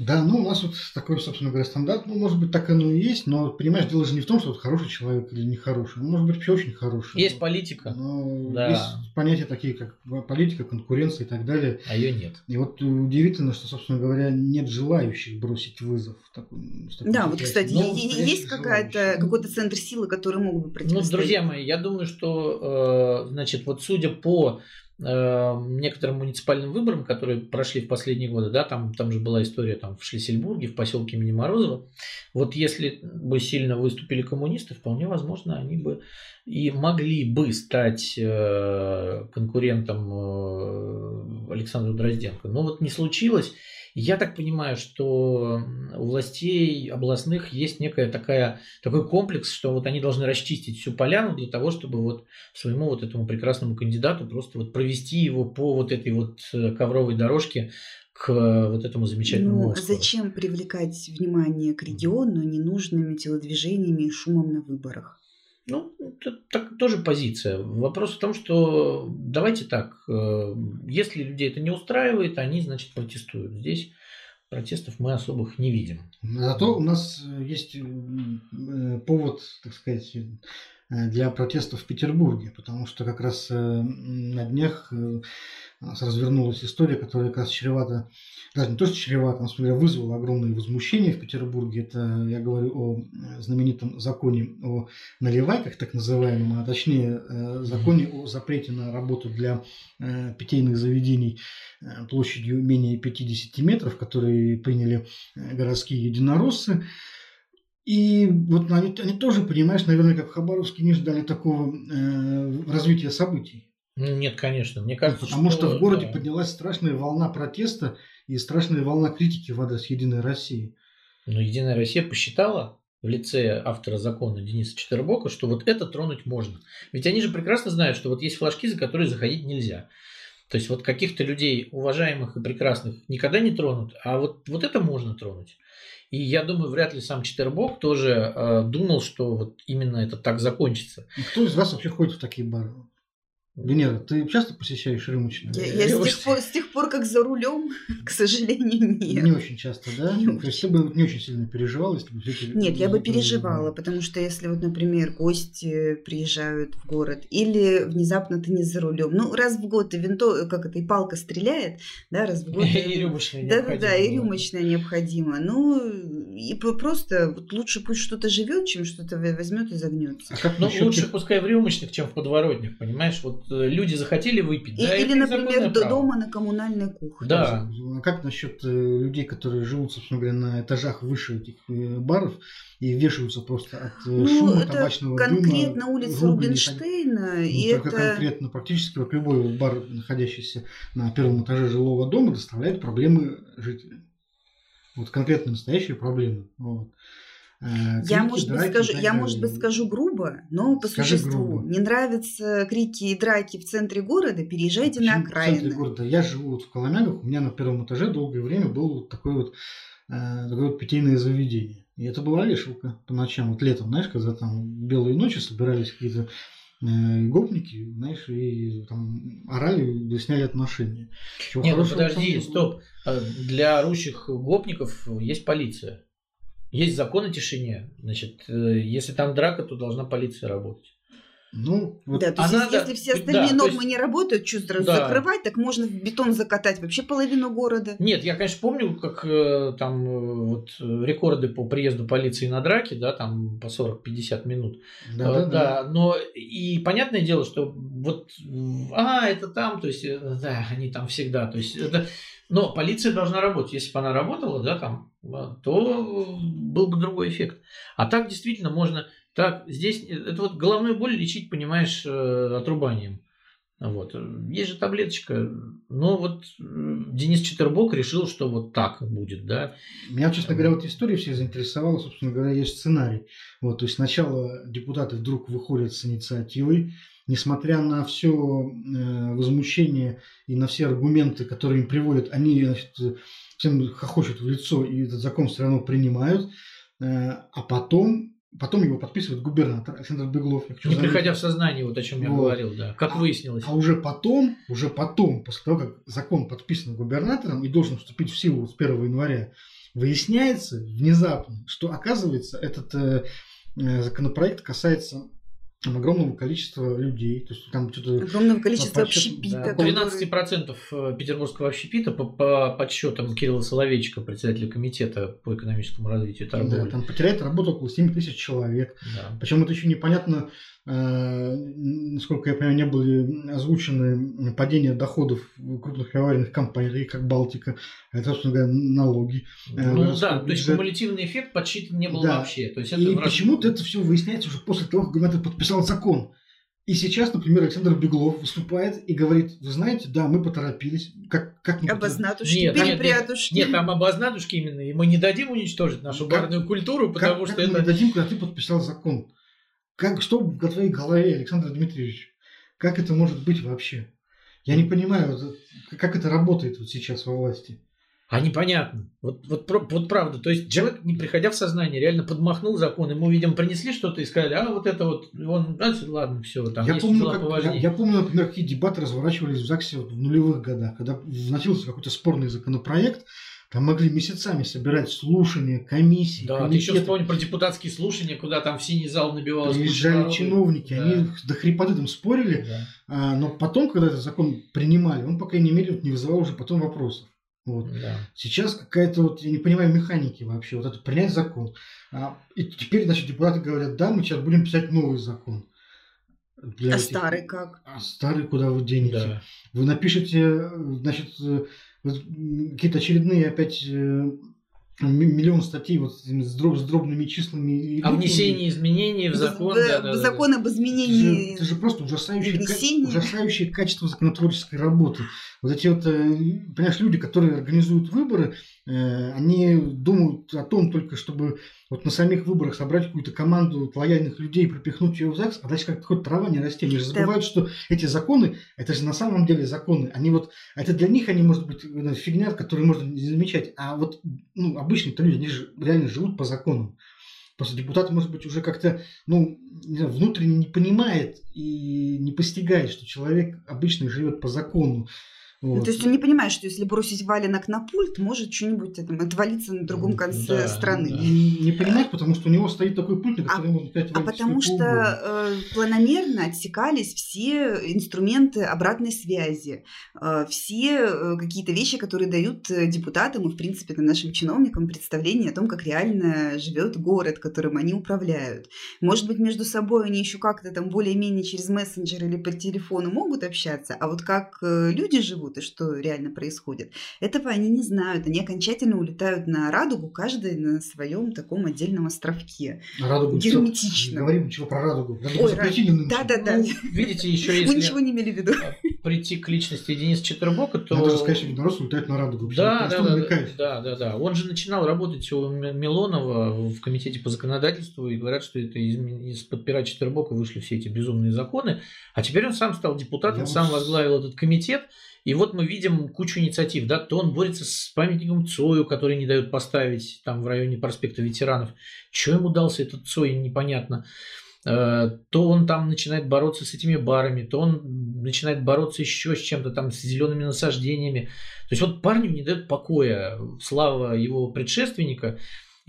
Да, ну у нас вот такой, собственно говоря, стандарт. Ну, может быть, так оно и есть, но, понимаешь, дело же не в том, что вот хороший человек или нехороший. Он может быть вообще очень хороший. Есть политика. Но да. Есть понятия такие, как политика, конкуренция и так далее. А ее нет. И вот удивительно, что, собственно говоря, нет желающих бросить вызов. Такой, да, вот, кстати, но есть какая-то, какой-то центр силы, который мог бы противостоять. Ну, друзья мои, я думаю, что, э, значит, вот судя по некоторым муниципальным выборам, которые прошли в последние годы, да, там, там же была история там, в Шлиссельбурге, в поселке имени Морозова, вот если бы сильно выступили коммунисты, вполне возможно, они бы и могли бы стать э, конкурентом э, Александру Дрозденко. Но вот не случилось, я так понимаю, что у властей областных есть некая такая, такой комплекс, что вот они должны расчистить всю поляну для того, чтобы вот своему вот этому прекрасному кандидату просто вот провести его по вот этой вот э, ковровой дорожке к вот этому замечательному ну, а зачем привлекать внимание к региону ненужными телодвижениями и шумом на выборах? Ну, это так, тоже позиция. Вопрос в том, что давайте так, э, если людей это не устраивает, они, значит, протестуют. Здесь протестов мы особых не видим. Зато у нас есть э, повод, так сказать, для протестов в Петербурге, потому что как раз на днях развернулась история, которая как раз чревата, даже не то, что чревата, на самом деле вызвала огромное возмущение в Петербурге. Это я говорю о э, знаменитом законе о наливайках, так называемом, а точнее э, законе о запрете на работу для э, питейных заведений площадью менее 50 метров, которые приняли городские единороссы. И вот они, они тоже, понимаешь, наверное, как в Хабаровске не ждали такого э, развития событий. Ну, нет, конечно. Мне кажется, Потому что, что в городе да. поднялась страшная волна протеста и страшная волна критики в адрес Единой России. Но Единая Россия посчитала в лице автора закона Дениса Четвербока, что вот это тронуть можно. Ведь они же прекрасно знают, что вот есть флажки, за которые заходить нельзя. То есть вот каких-то людей уважаемых и прекрасных никогда не тронут, а вот, вот это можно тронуть. И я думаю, вряд ли сам Четвербок тоже э, думал, что вот именно это так закончится. Кто из вас вообще ходит в такие бары? Венера, ты часто посещаешь рюмочные? Я, я с, тех пор, с тех пор, как за рулем, к сожалению, нет. Не очень часто, да? Не То есть ты бы не очень сильно переживала, если бы все. Нет, я бы переживала, потому что если вот, например, гости приезжают в город, или внезапно ты не за рулем, ну, раз в год и винто, как это, и палка стреляет, да, раз в год... И рюмочная Да, да, да, и рюмочная необходима. Ну, и просто вот лучше пусть что-то живет, чем что-то возьмет и загнется. А как ну, лучше пускай в рюмочных, чем в подворотнях, понимаешь? Вот Э, люди захотели выпить. И, да, или, например, до дома на коммунальной кухне. Да. А как насчет э, людей, которые живут, собственно говоря, на этажах выше этих э, баров и вешаются просто от ну, шума это табачного конкретно дыма, улица Рубинштейна. Ну, и только это... конкретно, практически вот любой бар, находящийся на первом этаже жилого дома, доставляет проблемы жителям. Вот конкретно настоящие проблемы. Вот. Э, я, может быть, скажу, я, может быть, скажу грубо, но по Скажи существу. Грубо. Не нравятся крики и драки в центре города, переезжайте Почему на окраины. В центре города. Я живу вот в Коломягах, у меня на первом этаже долгое время было такое вот, э, такое вот питейное заведение. И это была лешилка по ночам, вот летом, знаешь, когда там белые ночи собирались какие-то гопники, знаешь, и там орали, выясняли отношения. Чего Нет, ну подожди, стоп. А для орущих гопников есть полиция. Есть закон о тишине. Значит, э, если там драка, то должна полиция работать. Ну, вот да, то есть, если, если все остальные да, нормы есть, не работают, что сразу да. закрывать, так можно в бетон закатать вообще половину города. Нет, я, конечно, помню, как э, там э, вот рекорды по приезду полиции на драки, да, там по 40-50 минут. Да, э, да, да, да. Но и понятное дело, что вот, а, это там, то есть, да, они там всегда, то есть, это но полиция должна работать. Если бы она работала, да, там, то был бы другой эффект. А так действительно можно... Так, здесь это вот головную боль лечить, понимаешь, э, отрубанием. Вот. Есть же таблеточка. Но вот Денис Четербок решил, что вот так будет, да. Меня, честно говоря, вот история все заинтересовала, собственно говоря, есть сценарий. Вот, то есть сначала депутаты вдруг выходят с инициативой, несмотря на все э, возмущение и на все аргументы, которые им приводят, они значит, всем хохочут в лицо и этот закон все равно принимают, э, а потом Потом его подписывает губернатор Александр Беглов. Не приходя в сознание, вот о чем я вот. говорил, да, как а, выяснилось. А уже потом, уже потом, после того, как закон подписан губернатором и должен вступить в силу с 1 января, выясняется внезапно, что оказывается этот э, э законопроект касается там огромного количества людей. То есть там что-то... Огромного количества общепита. Да, 12% э, петербургского общепита по, по подсчетам Кирилла Соловейчика, председателя комитета по экономическому развитию торговли. Да, там потеряет работу около 7 тысяч человек. Да. Причем это еще непонятно, насколько я понимаю, не были озвучены падения доходов крупных аварийных компаний, таких как Балтика, это, собственно говоря, налоги. Э, ну да, то есть кумулятивный эффект подсчитан не был да. вообще. То есть это и почему-то это все выясняется уже после того, как губернатор подписал закон. И сейчас, например, Александр Беглов выступает и говорит, вы знаете, да, мы поторопились. Как, как обознатушки, нет, перепрятушки. Нет, нет, там обознатушки именно. И мы не дадим уничтожить нашу как, барную культуру, потому как, что как это... мы не дадим, когда ты подписал закон. Как, что в твоей голове, Александр Дмитриевич? Как это может быть вообще? Я не понимаю, как это работает вот сейчас во власти. А непонятно. Вот, вот, вот правда. То есть человек, не приходя в сознание, реально подмахнул закон. Ему, видимо, принесли что-то и сказали, а вот это вот, он, а, ладно, все, там я помню, как, я, я помню, например, какие дебаты разворачивались в ЗАГСе в нулевых годах, когда вносился какой-то спорный законопроект, там могли месяцами собирать слушания, комиссии. Да, комитеты. ты еще вспомни про депутатские слушания, куда там в синий зал набивалось. Приезжали чиновники, да. они до хрипоты там спорили, да. а, но потом, когда этот закон принимали, он, по крайней мере, не вызывал уже потом вопросов. Вот. Да. Сейчас какая-то вот, я не понимаю механики вообще, вот это принять закон. А, и теперь, значит, депутаты говорят, да, мы сейчас будем писать новый закон. Для а этих... старый как? А старый куда вы денете? Да. Вы напишете, значит, э, какие-то очередные опять э, миллион статей вот с, дроб, с дробными числами. О внесении изменений в закон. В, да, да, закон да. об изменении. Это же, это же просто ужасающее, ка- ужасающее качество законотворческой работы. Вот эти вот, э, понимаешь, люди, которые организуют выборы, э, они думают о том только, чтобы вот на самих выборах собрать какую-то команду лояльных людей, пропихнуть ее в ЗАГС, а дальше как-то хоть трава не расти. Они же забывают, да. что эти законы, это же на самом деле законы. Они вот, это для них они, может быть, фигня, которую можно не замечать. А вот ну, обычные-то люди, они же реально живут по законам. Просто депутат, может быть, уже как-то ну, знаю, внутренне не понимает и не постигает, что человек обычно живет по закону. Вот. Ну, то есть он не понимает, что если бросить валенок на пульт, может что-нибудь там, отвалиться на другом конце да, страны. Да. Не понимает, потому что у него стоит такой пульт, на который а, можно А потому что э, планомерно отсекались все инструменты обратной связи, э, все э, какие-то вещи, которые дают э, депутатам и, в принципе, там, нашим чиновникам представление о том, как реально живет город, которым они управляют. Может быть, между собой они еще как-то там более-менее через мессенджер или по телефону могут общаться, а вот как э, люди живут, живут и что реально происходит. Этого они не знают. Они окончательно улетают на радугу, каждый на своем таком отдельном островке. Радугу Герметично. Говорим ничего про радугу. Радугу Ой, нынче. Да, да, да. Ну, видите, еще если... Мы ничего не имели в виду. Прийти к личности Дениса Четвербока, то... Надо же сказать, что единорос улетает на радугу. Да, да, да, да, да, да. Он же начинал работать у Милонова в комитете по законодательству, и говорят, что это из-под пера Четвербока вышли все эти безумные законы. А теперь он сам стал депутатом, Я сам возглавил этот комитет. И вот мы видим кучу инициатив, да, то он борется с памятником Цою, который не дают поставить там в районе проспекта ветеранов. Чего ему дался этот Цой, непонятно. Э, то он там начинает бороться с этими барами, то он начинает бороться еще с чем-то там, с зелеными насаждениями. То есть вот парню не дает покоя слава его предшественника,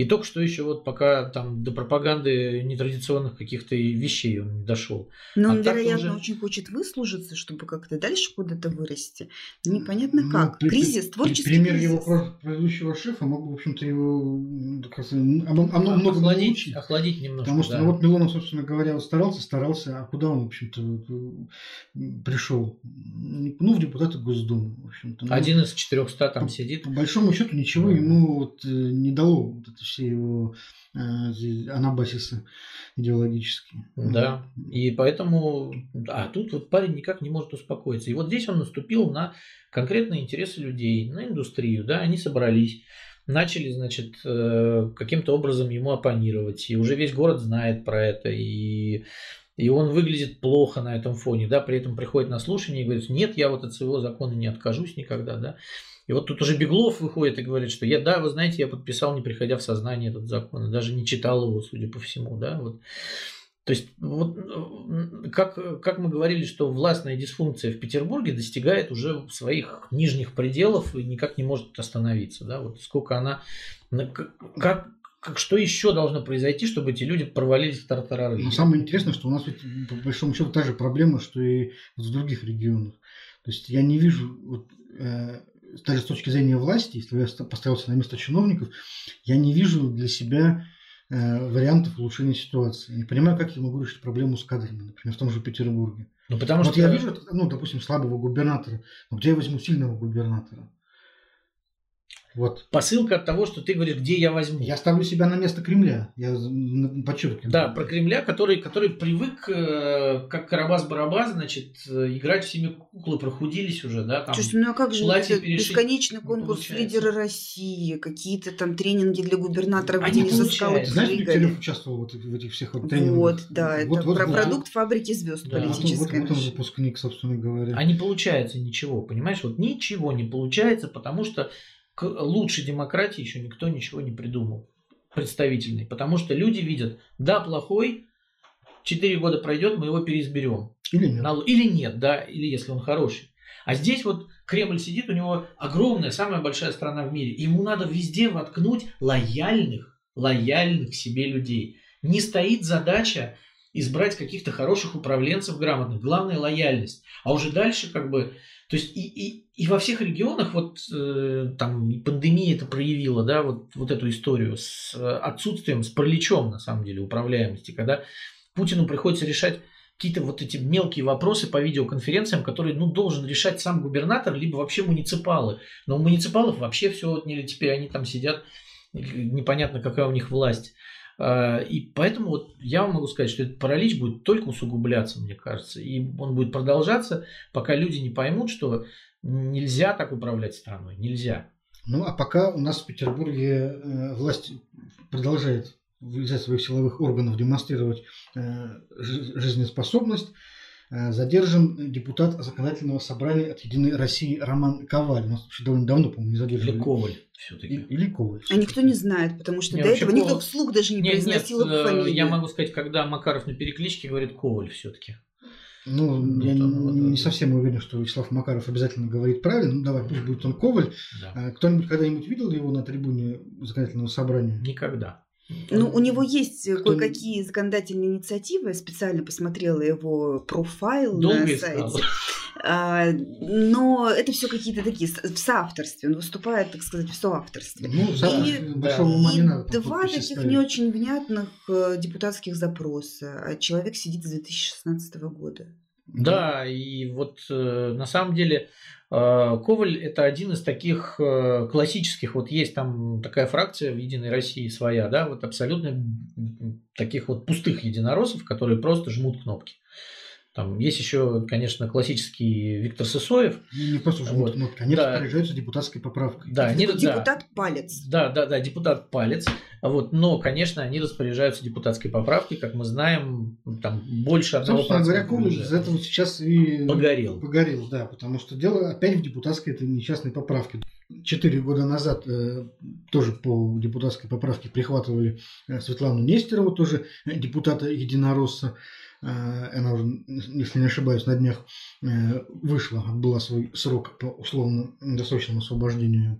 и только что еще вот пока там до пропаганды нетрадиционных каких-то вещей он не дошел. Но а он, вероятно, уже... очень хочет выслужиться, чтобы как-то дальше куда-то вырасти. Непонятно ну, как. При, кризис, творческий Пример кризис. его предыдущего шефа мог в общем-то, его как оно, оно много охладить, научить. охладить немножко. Потому что, да. ну, вот Милонов, собственно говоря, старался, старался, а куда он, в общем-то, пришел? Ну, в депутаты Госдумы, в общем-то. Ну, Один из 400 там по, сидит. По большому счету ничего mm. ему вот э, не дало вот это все его э, анабасисы идеологические. Да, и поэтому, а тут вот парень никак не может успокоиться. И вот здесь он наступил на конкретные интересы людей, на индустрию, да, они собрались начали, значит, э, каким-то образом ему оппонировать. И уже весь город знает про это. И, и он выглядит плохо на этом фоне. Да, при этом приходит на слушание и говорит, нет, я вот от своего закона не откажусь никогда. Да. И вот тут уже Беглов выходит и говорит, что я, да, вы знаете, я подписал, не приходя в сознание этот закон, даже не читал его, судя по всему, да, вот. То есть, вот, как, как мы говорили, что властная дисфункция в Петербурге достигает уже своих нижних пределов и никак не может остановиться. Да? Вот сколько она... Как, как, что еще должно произойти, чтобы эти люди провалились в тартарары? Но самое интересное, что у нас ведь, по большому счету та же проблема, что и в других регионах. То есть я не вижу вот, э, даже с точки зрения власти, если я поставился на место чиновников, я не вижу для себя э, вариантов улучшения ситуации. Не понимаю, как я могу решить проблему с кадрами, например, в том же Петербурге. Ну, потому вот что я вижу, ну, допустим, слабого губернатора, но где я возьму сильного губернатора? Вот. Посылка от того, что ты говоришь, где я возьму. Я ставлю себя на место Кремля. Я подчеркиваю. Да, про Кремля, который, который привык, э, как Карабас-Барабас, значит, э, играть всеми куклы прохудились уже, да, там. Слушай, ну а как же это бесконечный конкурс лидера России, какие-то там тренинги для губернаторов, где не соскалы Знаешь, Дегтярев участвовал вот в этих всех вот тренингах? Вот, да, вот, это вот, про вот, продукт да. фабрики звезд да. политической. Вот, вот он выпускник, собственно говоря. А не получается ничего, понимаешь? Вот ничего не получается, потому что к лучшей демократии еще никто ничего не придумал представительный, потому что люди видят, да, плохой, 4 года пройдет, мы его переизберем. Или нет. Или нет, да, или если он хороший. А здесь вот Кремль сидит, у него огромная, самая большая страна в мире. Ему надо везде воткнуть лояльных, лояльных себе людей. Не стоит задача избрать каких-то хороших управленцев грамотных. Главное лояльность. А уже дальше как бы... То есть и, и, и во всех регионах вот э, там пандемия это проявила, да, вот, вот эту историю с отсутствием, с параличом на самом деле управляемости, когда Путину приходится решать какие-то вот эти мелкие вопросы по видеоконференциям, которые ну, должен решать сам губернатор, либо вообще муниципалы. Но у муниципалов вообще все отняли, теперь они там сидят, непонятно какая у них власть. А, и поэтому вот я вам могу сказать, что этот паралич будет только усугубляться, мне кажется. И он будет продолжаться, пока люди не поймут, что нельзя так управлять страной. Нельзя. Ну, а пока у нас в Петербурге э, власть продолжает из своих силовых органов демонстрировать э, жизнеспособность, задержан депутат законодательного собрания от Единой России Роман Коваль. У нас вообще довольно давно, по-моему, не задерживали. Или Коваль все-таки. Или Коваль. А никто не знает, потому что не, до этого Коваль... никто вслух даже не нет, произносил нет, фамилию. Я могу сказать, когда Макаров на перекличке говорит Коваль все-таки. Ну, вот я он, вот, не совсем уверен, что Вячеслав Макаров обязательно говорит правильно. Ну, давай, пусть будет он Коваль. Да. А кто-нибудь когда-нибудь видел его на трибуне законодательного собрания? Никогда. Ну, у него есть Кто... кое-какие законодательные инициативы. Я специально посмотрела его профайл Долго на сайте. А, но это все какие-то такие в соавторстве. Он выступает, так сказать, в соавторстве. Ну, и, да. и два таких ставить. не очень внятных э, депутатских запроса. А человек сидит с 2016 года. Да, и вот э, на самом деле э, Коваль это один из таких э, классических, вот есть там такая фракция в Единой России своя, да, вот абсолютно таких вот пустых единороссов, которые просто жмут кнопки. Там есть еще, конечно, классический Виктор Сысоев. Не просто уже вот. кнопки, они да. распоряжаются депутатской поправкой. Да, они, депутат да, палец. Да, да, да, депутат палец. Вот, но, конечно, они распоряжаются депутатской поправкой, как мы знаем, там больше одного Собственно говоря, Коваль из этого сейчас и погорел. Погорел, да, потому что дело опять в депутатской этой несчастной поправке. Четыре года назад э, тоже по депутатской поправке прихватывали э, Светлану Нестерову, тоже депутата Единоросса. Э, она уже, если не ошибаюсь, на днях э, вышла, отбыла свой срок по условно-досрочному освобождению,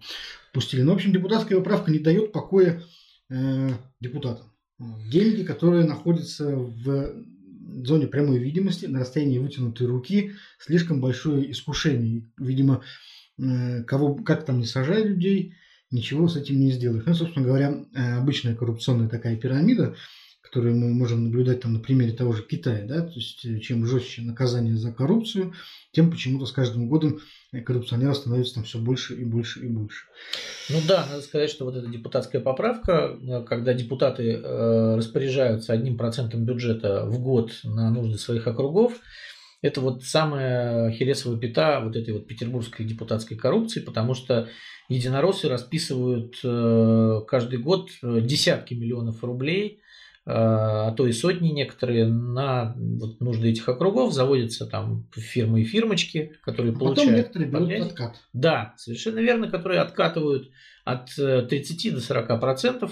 пустили. Но, в общем, депутатская поправка не дает покоя э, депутатам. Деньги, которые находятся в зоне прямой видимости, на расстоянии вытянутой руки, слишком большое искушение. Видимо, кого, как там не сажай людей, ничего с этим не сделаешь. Ну, собственно говоря, обычная коррупционная такая пирамида – которые мы можем наблюдать там на примере того же Китая, да, то есть э, чем жестче наказание за коррупцию, тем почему-то с каждым годом коррупционеров становится там все больше и больше и больше. Ну да, надо сказать, что вот эта депутатская поправка, э, когда депутаты э, распоряжаются одним процентом бюджета в год на нужды своих округов, это вот самая хересовая пята вот этой вот петербургской депутатской коррупции, потому что единороссы расписывают каждый год десятки миллионов рублей а, а то и сотни некоторые на вот, нужды этих округов заводятся там фирмы и фирмочки, которые а получают. Потом некоторые берут подряд. откат. Да, совершенно верно, которые откатывают от 30 э, до 40 процентов.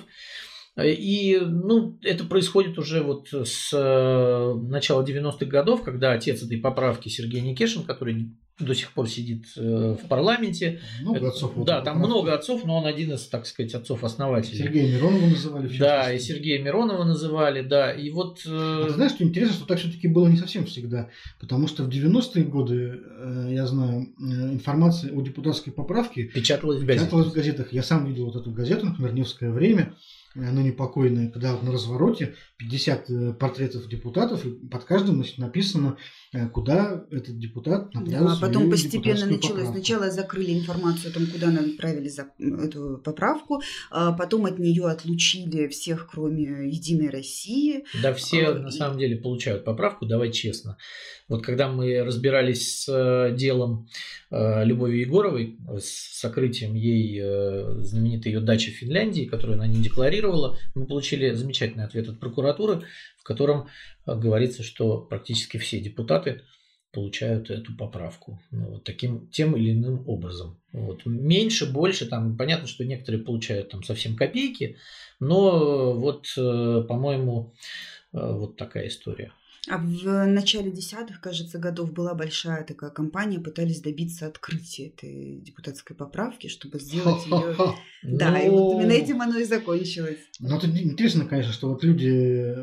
И ну, это происходит уже вот с э, начала 90-х годов, когда отец этой поправки Сергей Никешин, который до сих пор сидит э, в парламенте. Много отцов. Да, там много отцов, но он один из, так сказать, отцов-основателей. Сергея Миронова называли. Да, и Сергея Миронова называли, да. И вот... Э, а ты знаешь, что интересно, что так все-таки было не совсем всегда. Потому что в 90-е годы, э, я знаю, информация о депутатской поправке печаталась в газетах. Печаталась в газетах. Я сам видел вот эту газету, например, «Невское время», оно непокойное, когда на развороте 50 э, портретов депутатов, и под каждым значит, написано, э, куда этот депутат направил Да, а потом постепенно началось. Поправку. Сначала закрыли информацию о том, куда направили за эту поправку, а потом от нее отлучили всех, кроме Единой России. Да, все а, на и... самом деле получают поправку, давай честно. Вот когда мы разбирались с э, делом Любови Егоровой, с сокрытием ей знаменитой ее дачи в Финляндии, которую она не декларировала, мы получили замечательный ответ от прокуратуры прокуратуры, в котором э, говорится, что практически все депутаты получают эту поправку. Ну, вот таким, тем или иным образом. Вот. Меньше, больше, там, понятно, что некоторые получают там совсем копейки, но вот, э, по-моему, э, вот такая история. А в начале десятых, кажется, годов была большая такая кампания, пытались добиться открытия этой депутатской поправки, чтобы сделать ее. Да, и вот именно этим оно и закончилось. Ну, это интересно, конечно, что вот люди,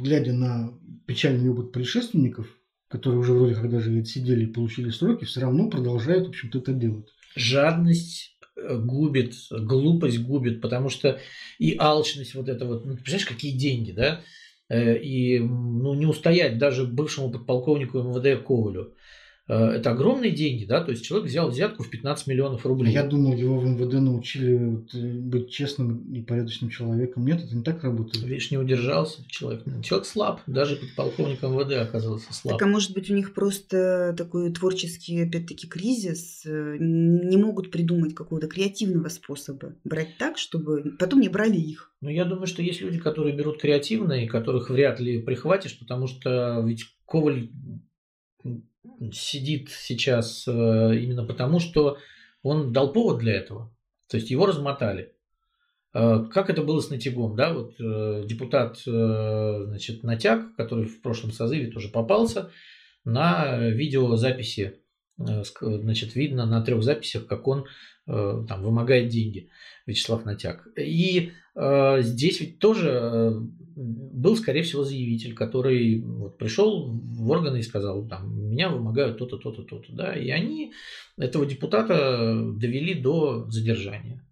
глядя на печальный опыт предшественников, которые уже вроде как даже отсидели и получили сроки, все равно продолжают, в общем-то, это делать. Жадность э, губит, глупость губит, потому что и алчность вот это вот, ну, представляешь, какие деньги, да? Э, и ну, не устоять даже бывшему подполковнику МВД Ковалю. Э, это огромные деньги, да, то есть человек взял взятку в 15 миллионов рублей. Я думал, его в МВД научили вот, э, быть честным и порядочным человеком. Нет, это не так работает. Видишь, не удержался человек. Человек слаб, даже подполковник МВД оказался слаб. Так, а может быть у них просто такой творческий, опять-таки, кризис, не могут придумать какого-то креативного способа брать так, чтобы потом не брали их. Ну, я думаю, что есть люди, которые берут креативно и которых вряд ли прихватишь, потому что ведь Коваль сидит сейчас э, именно потому, что он дал повод для этого. То есть его размотали. Э, как это было с Натягом, да, вот э, депутат, значит, Натяг, который в прошлом созыве тоже попался, на видеозаписи, значит, видно на трех записях, как он там вымогает деньги, Вячеслав Натяг. И здесь ведь тоже был, скорее всего, заявитель, который вот пришел в органы и сказал, там, меня вымогают то-то, то-то, то-то, да, и они этого депутата довели до задержания.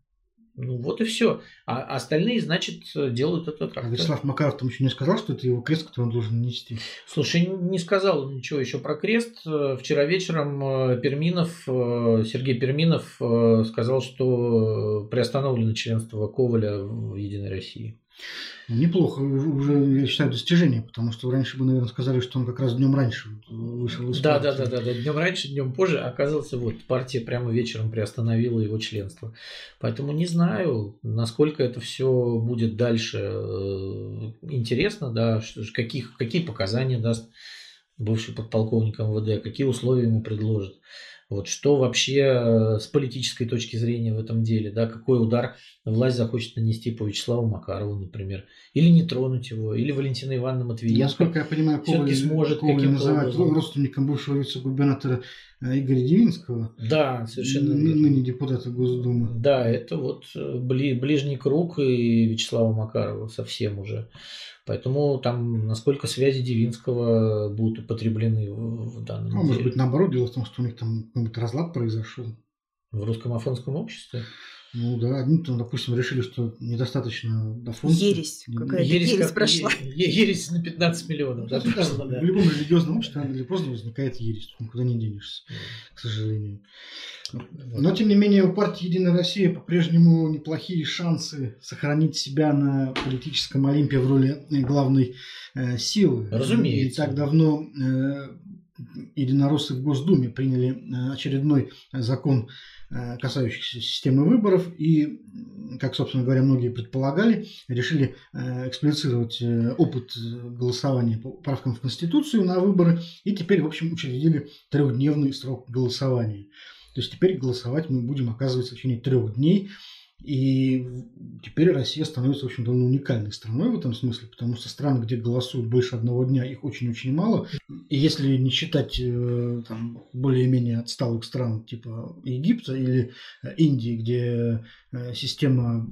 Ну вот и все. А остальные, значит, делают это так. А Вячеслав Макаров там еще не сказал, что это его крест, который он должен нести? Слушай, не сказал ничего еще про крест. Вчера вечером э, Перминов, э, Сергей Перминов э, сказал, что приостановлено членство Коваля в Единой России. Неплохо, уже, я считаю, достижение, потому что раньше бы, наверное, сказали, что он как раз днем раньше вышел из да, партии. Да, да, да, да, днем раньше, днем позже, а оказывается, вот партия прямо вечером приостановила его членство. Поэтому не знаю, насколько это все будет дальше э, интересно, да, каких, какие показания даст бывший подполковник МВД, какие условия ему предложат. Вот что вообще э, с политической точки зрения в этом деле, да, какой удар власть захочет нанести по Вячеславу Макарову, например, или не тронуть его, или Валентина Ивановна Матвиенко. Насколько я понимаю, Коваль, сможет Коваль называть родственником бывшего вице-губернатора Игоря Девинского. Да, совершенно верно. Ныне депутата Госдумы. Да, это вот э, ближний круг и Вячеслава Макарова совсем уже. Поэтому там насколько связи Девинского будут употреблены в, в данном ну, деле. Может быть, наоборот, дело в том, что у них там какой-нибудь разлад произошел. В русском афонском обществе? Ну да, одни там, допустим, решили, что недостаточно до фонда. Ересь. Какая-то ересь, ересь как, прошла. Ересь на 15 миллионов. Да, да, прошла, да. В любом религиозном обществе рано или поздно возникает ересь. Никуда не денешься, к сожалению. Но, тем не менее, у партии «Единая Россия» по-прежнему неплохие шансы сохранить себя на политическом Олимпе в роли главной э, силы. Разумеется. Не так давно э, единороссы в Госдуме приняли э, очередной закон Э, касающихся системы выборов, и, как, собственно говоря, многие предполагали, решили э, эксплицировать опыт голосования по правкам в Конституцию на выборы, и теперь, в общем, учредили трехдневный срок голосования. То есть теперь голосовать мы будем, оказывается, в течение трех дней, и теперь Россия становится, в общем-то, уникальной страной в этом смысле, потому что страны, где голосуют больше одного дня, их очень-очень мало. И если не считать э, там, более-менее отсталых стран типа Египта или э, Индии, где э, система,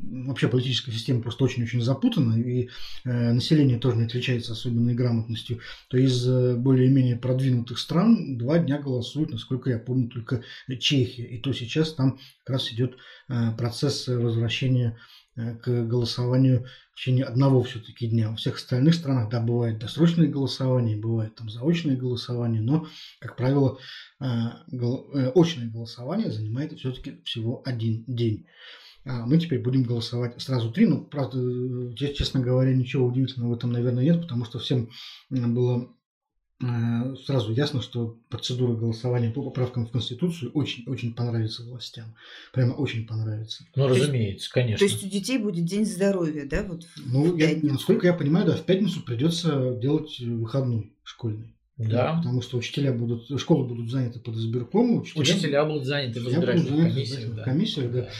вообще политическая система просто очень-очень запутана, и население тоже не отличается особенной грамотностью, то из более-менее продвинутых стран два дня голосуют, насколько я помню, только Чехия. И то сейчас там как раз идет Э, процесс возвращения э, к голосованию в течение одного все-таки дня. Во всех остальных странах, да, бывает досрочное голосование, бывает там заочное голосование, но, как правило, э, очное голосование занимает все-таки всего один день. А мы теперь будем голосовать сразу три. Ну, правда, честно говоря, ничего удивительного в этом, наверное, нет, потому что всем было Э, сразу ясно, что процедура голосования по поправкам в Конституцию очень-очень понравится властям. Прямо очень понравится. Ну, то разумеется, есть, конечно. То есть у детей будет день здоровья, да? Вот ну, я, насколько я понимаю, да, в пятницу придется делать выходной школьный. Да. Потому что учителя будут, школы будут заняты под избирком. Учителя, учителя будут заняты в избирательных комиссиях. Да. комиссиях да. Да.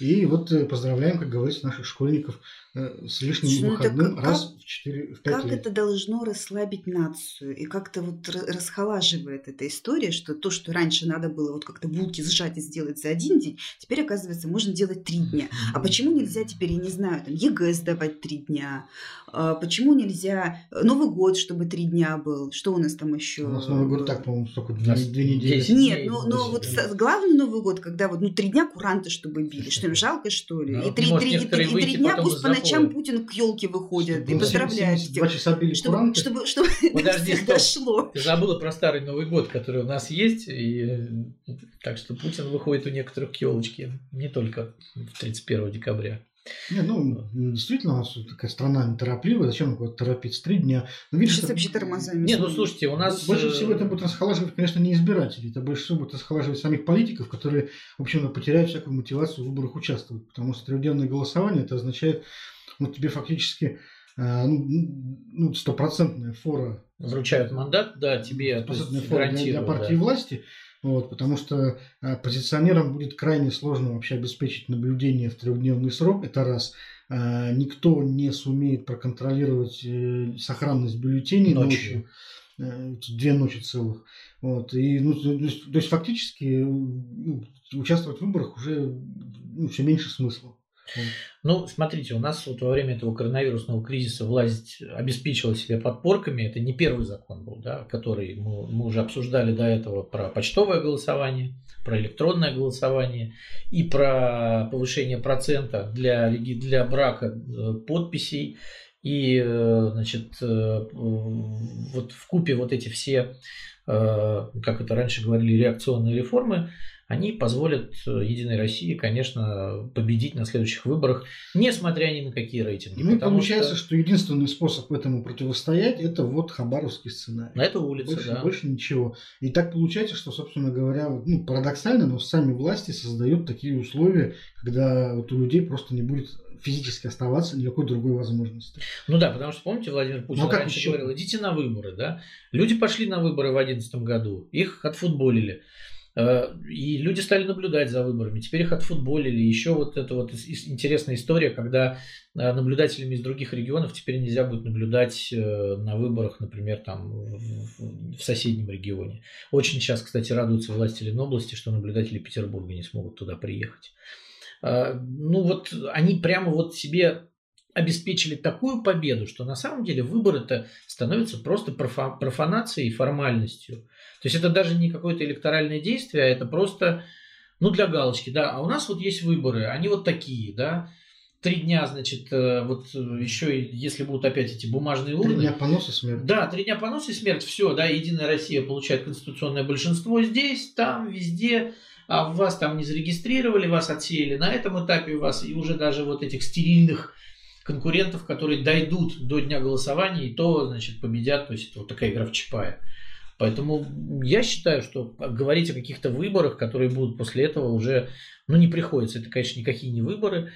И вот э, поздравляем, как говорится, наших школьников э, с лишним ну, выходным как, раз в 4 в 5 Как лет. это должно расслабить нацию? И как-то вот расхолаживает эта история, что то, что раньше надо было вот как-то булки сжать и сделать за один день, теперь, оказывается, можно делать три дня. А почему нельзя теперь, я не знаю, там ЕГЭ сдавать три дня? А почему нельзя э, Новый год, чтобы три дня был? Что у нас там еще? У нас Новый год так, по-моему, только две, две недели. Нет, ну, но вот главный Новый год, когда вот ну три дня куранты, чтобы били. Что им жалко, что ли? Ну, и три, три, и три, и три дня пусть по ночам Путин к елке выходит и поздравляет. Два часа били чтобы, чтобы, чтобы Подожди, стоп. дошло. Ты забыла про старый Новый год, который у нас есть. И... Так что Путин выходит у некоторых к елочке. Не только 31 декабря. Не, ну, действительно, у нас такая страна неторопливая, зачем куда-то торопиться? Три дня. Ну, видишь, Сейчас вообще тормозами. Нет, ну слушайте, у нас... Больше всего это будет расхолаживать, конечно, не избирателей, это больше всего будет расхолаживать самих политиков, которые, в общем, потеряют всякую мотивацию в выборах участвовать. Потому что трехдневное голосование, это означает, ну, тебе фактически ну, стопроцентная фора. Вручают мандат, да, тебе то есть, фора для, для партии да. власти. Вот, потому что оппозиционерам будет крайне сложно вообще обеспечить наблюдение в трехдневный срок. Это раз. Никто не сумеет проконтролировать э, сохранность бюллетеней ночью. ночью э, две ночи целых. Вот. И, ну, то, есть, то есть фактически ну, участвовать в выборах уже ну, все меньше смысла. Ну, смотрите, у нас вот во время этого коронавирусного кризиса власть обеспечила себя подпорками. Это не первый закон был, да, который мы, мы уже обсуждали до этого про почтовое голосование, про электронное голосование и про повышение процента для, для брака э, подписей. И, э, значит, э, вот в купе вот эти все, как это раньше говорили, реакционные реформы, они позволят э, Единой России, конечно, победить на следующих выборах, несмотря ни на какие рейтинги. Ну и получается, что... что единственный способ этому противостоять, это вот хабаровский сценарий. На эту улицу, больше, да. Больше ничего. И так получается, что, собственно говоря, ну, парадоксально, но сами власти создают такие условия, когда вот у людей просто не будет физически оставаться никакой другой возможности. Ну да, потому что, помните, Владимир Путин ну, а раньше еще? говорил, идите на выборы, да? Люди пошли на выборы в 2011 году, их отфутболили. Э, и люди стали наблюдать за выборами. Теперь их отфутболили. Еще вот эта вот интересная история, когда э, наблюдателями из других регионов теперь нельзя будет наблюдать э, на выборах, например, там в соседнем регионе. Очень сейчас, кстати, радуются власти Ленобласти, что наблюдатели Петербурга не смогут туда приехать. Ну вот они прямо вот себе обеспечили такую победу, что на самом деле выборы-то становятся просто профанацией и формальностью. То есть это даже не какое-то электоральное действие, а это просто, ну, для галочки, да. А у нас вот есть выборы, они вот такие, да. Три дня, значит, э, вот э, еще, если будут опять эти бумажные урны. Три дня понос и смерть. Да, три дня понос и смерть, все, да, Единая Россия получает конституционное большинство здесь, там, везде а вас там не зарегистрировали, вас отсеяли на этом этапе, у вас и уже даже вот этих стерильных конкурентов, которые дойдут до дня голосования, и то, значит, победят. То есть это вот такая игра в Чапая. Поэтому я считаю, что говорить о каких-то выборах, которые будут после этого, уже ну, не приходится. Это, конечно, никакие не выборы.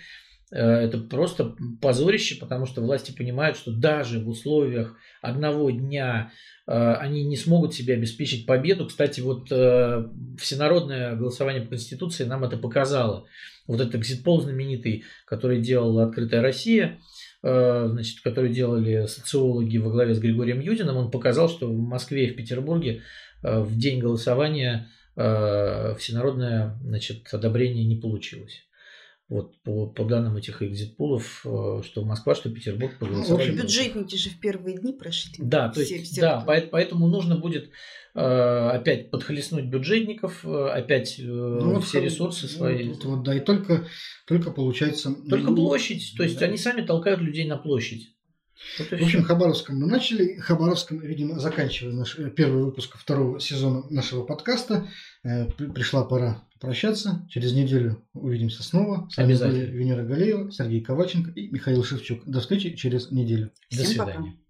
Э, это просто позорище, потому что власти понимают, что даже в условиях одного дня э, они не смогут себе обеспечить победу. Кстати, вот э, всенародное голосование по Конституции нам это показало вот этот экзитпол знаменитый, который делала «Открытая Россия», значит, который делали социологи во главе с Григорием Юдиным, он показал, что в Москве и в Петербурге в день голосования всенародное значит, одобрение не получилось. Вот по, по данным этих экзитпулов, что Москва, что Петербург проголосовали. Ну, в общем, бюджетники же в первые дни прошли. Да, то есть, все, да, кто... поэтому нужно будет Э, опять подхлестнуть бюджетников, э, опять э, ну, все ресурсы свои. Вот, вот, да, и только, только получается... Только площадь, то есть да. они сами толкают людей на площадь. Вот в общем, Хабаровском мы начали. Хабаровском, видимо, заканчиваем наш первый выпуск второго сезона нашего подкаста. Пришла пора прощаться. Через неделю увидимся снова. С вами были Венера Галеева, Сергей Коваченко и Михаил Шевчук. До встречи через неделю. До свидания. Пока.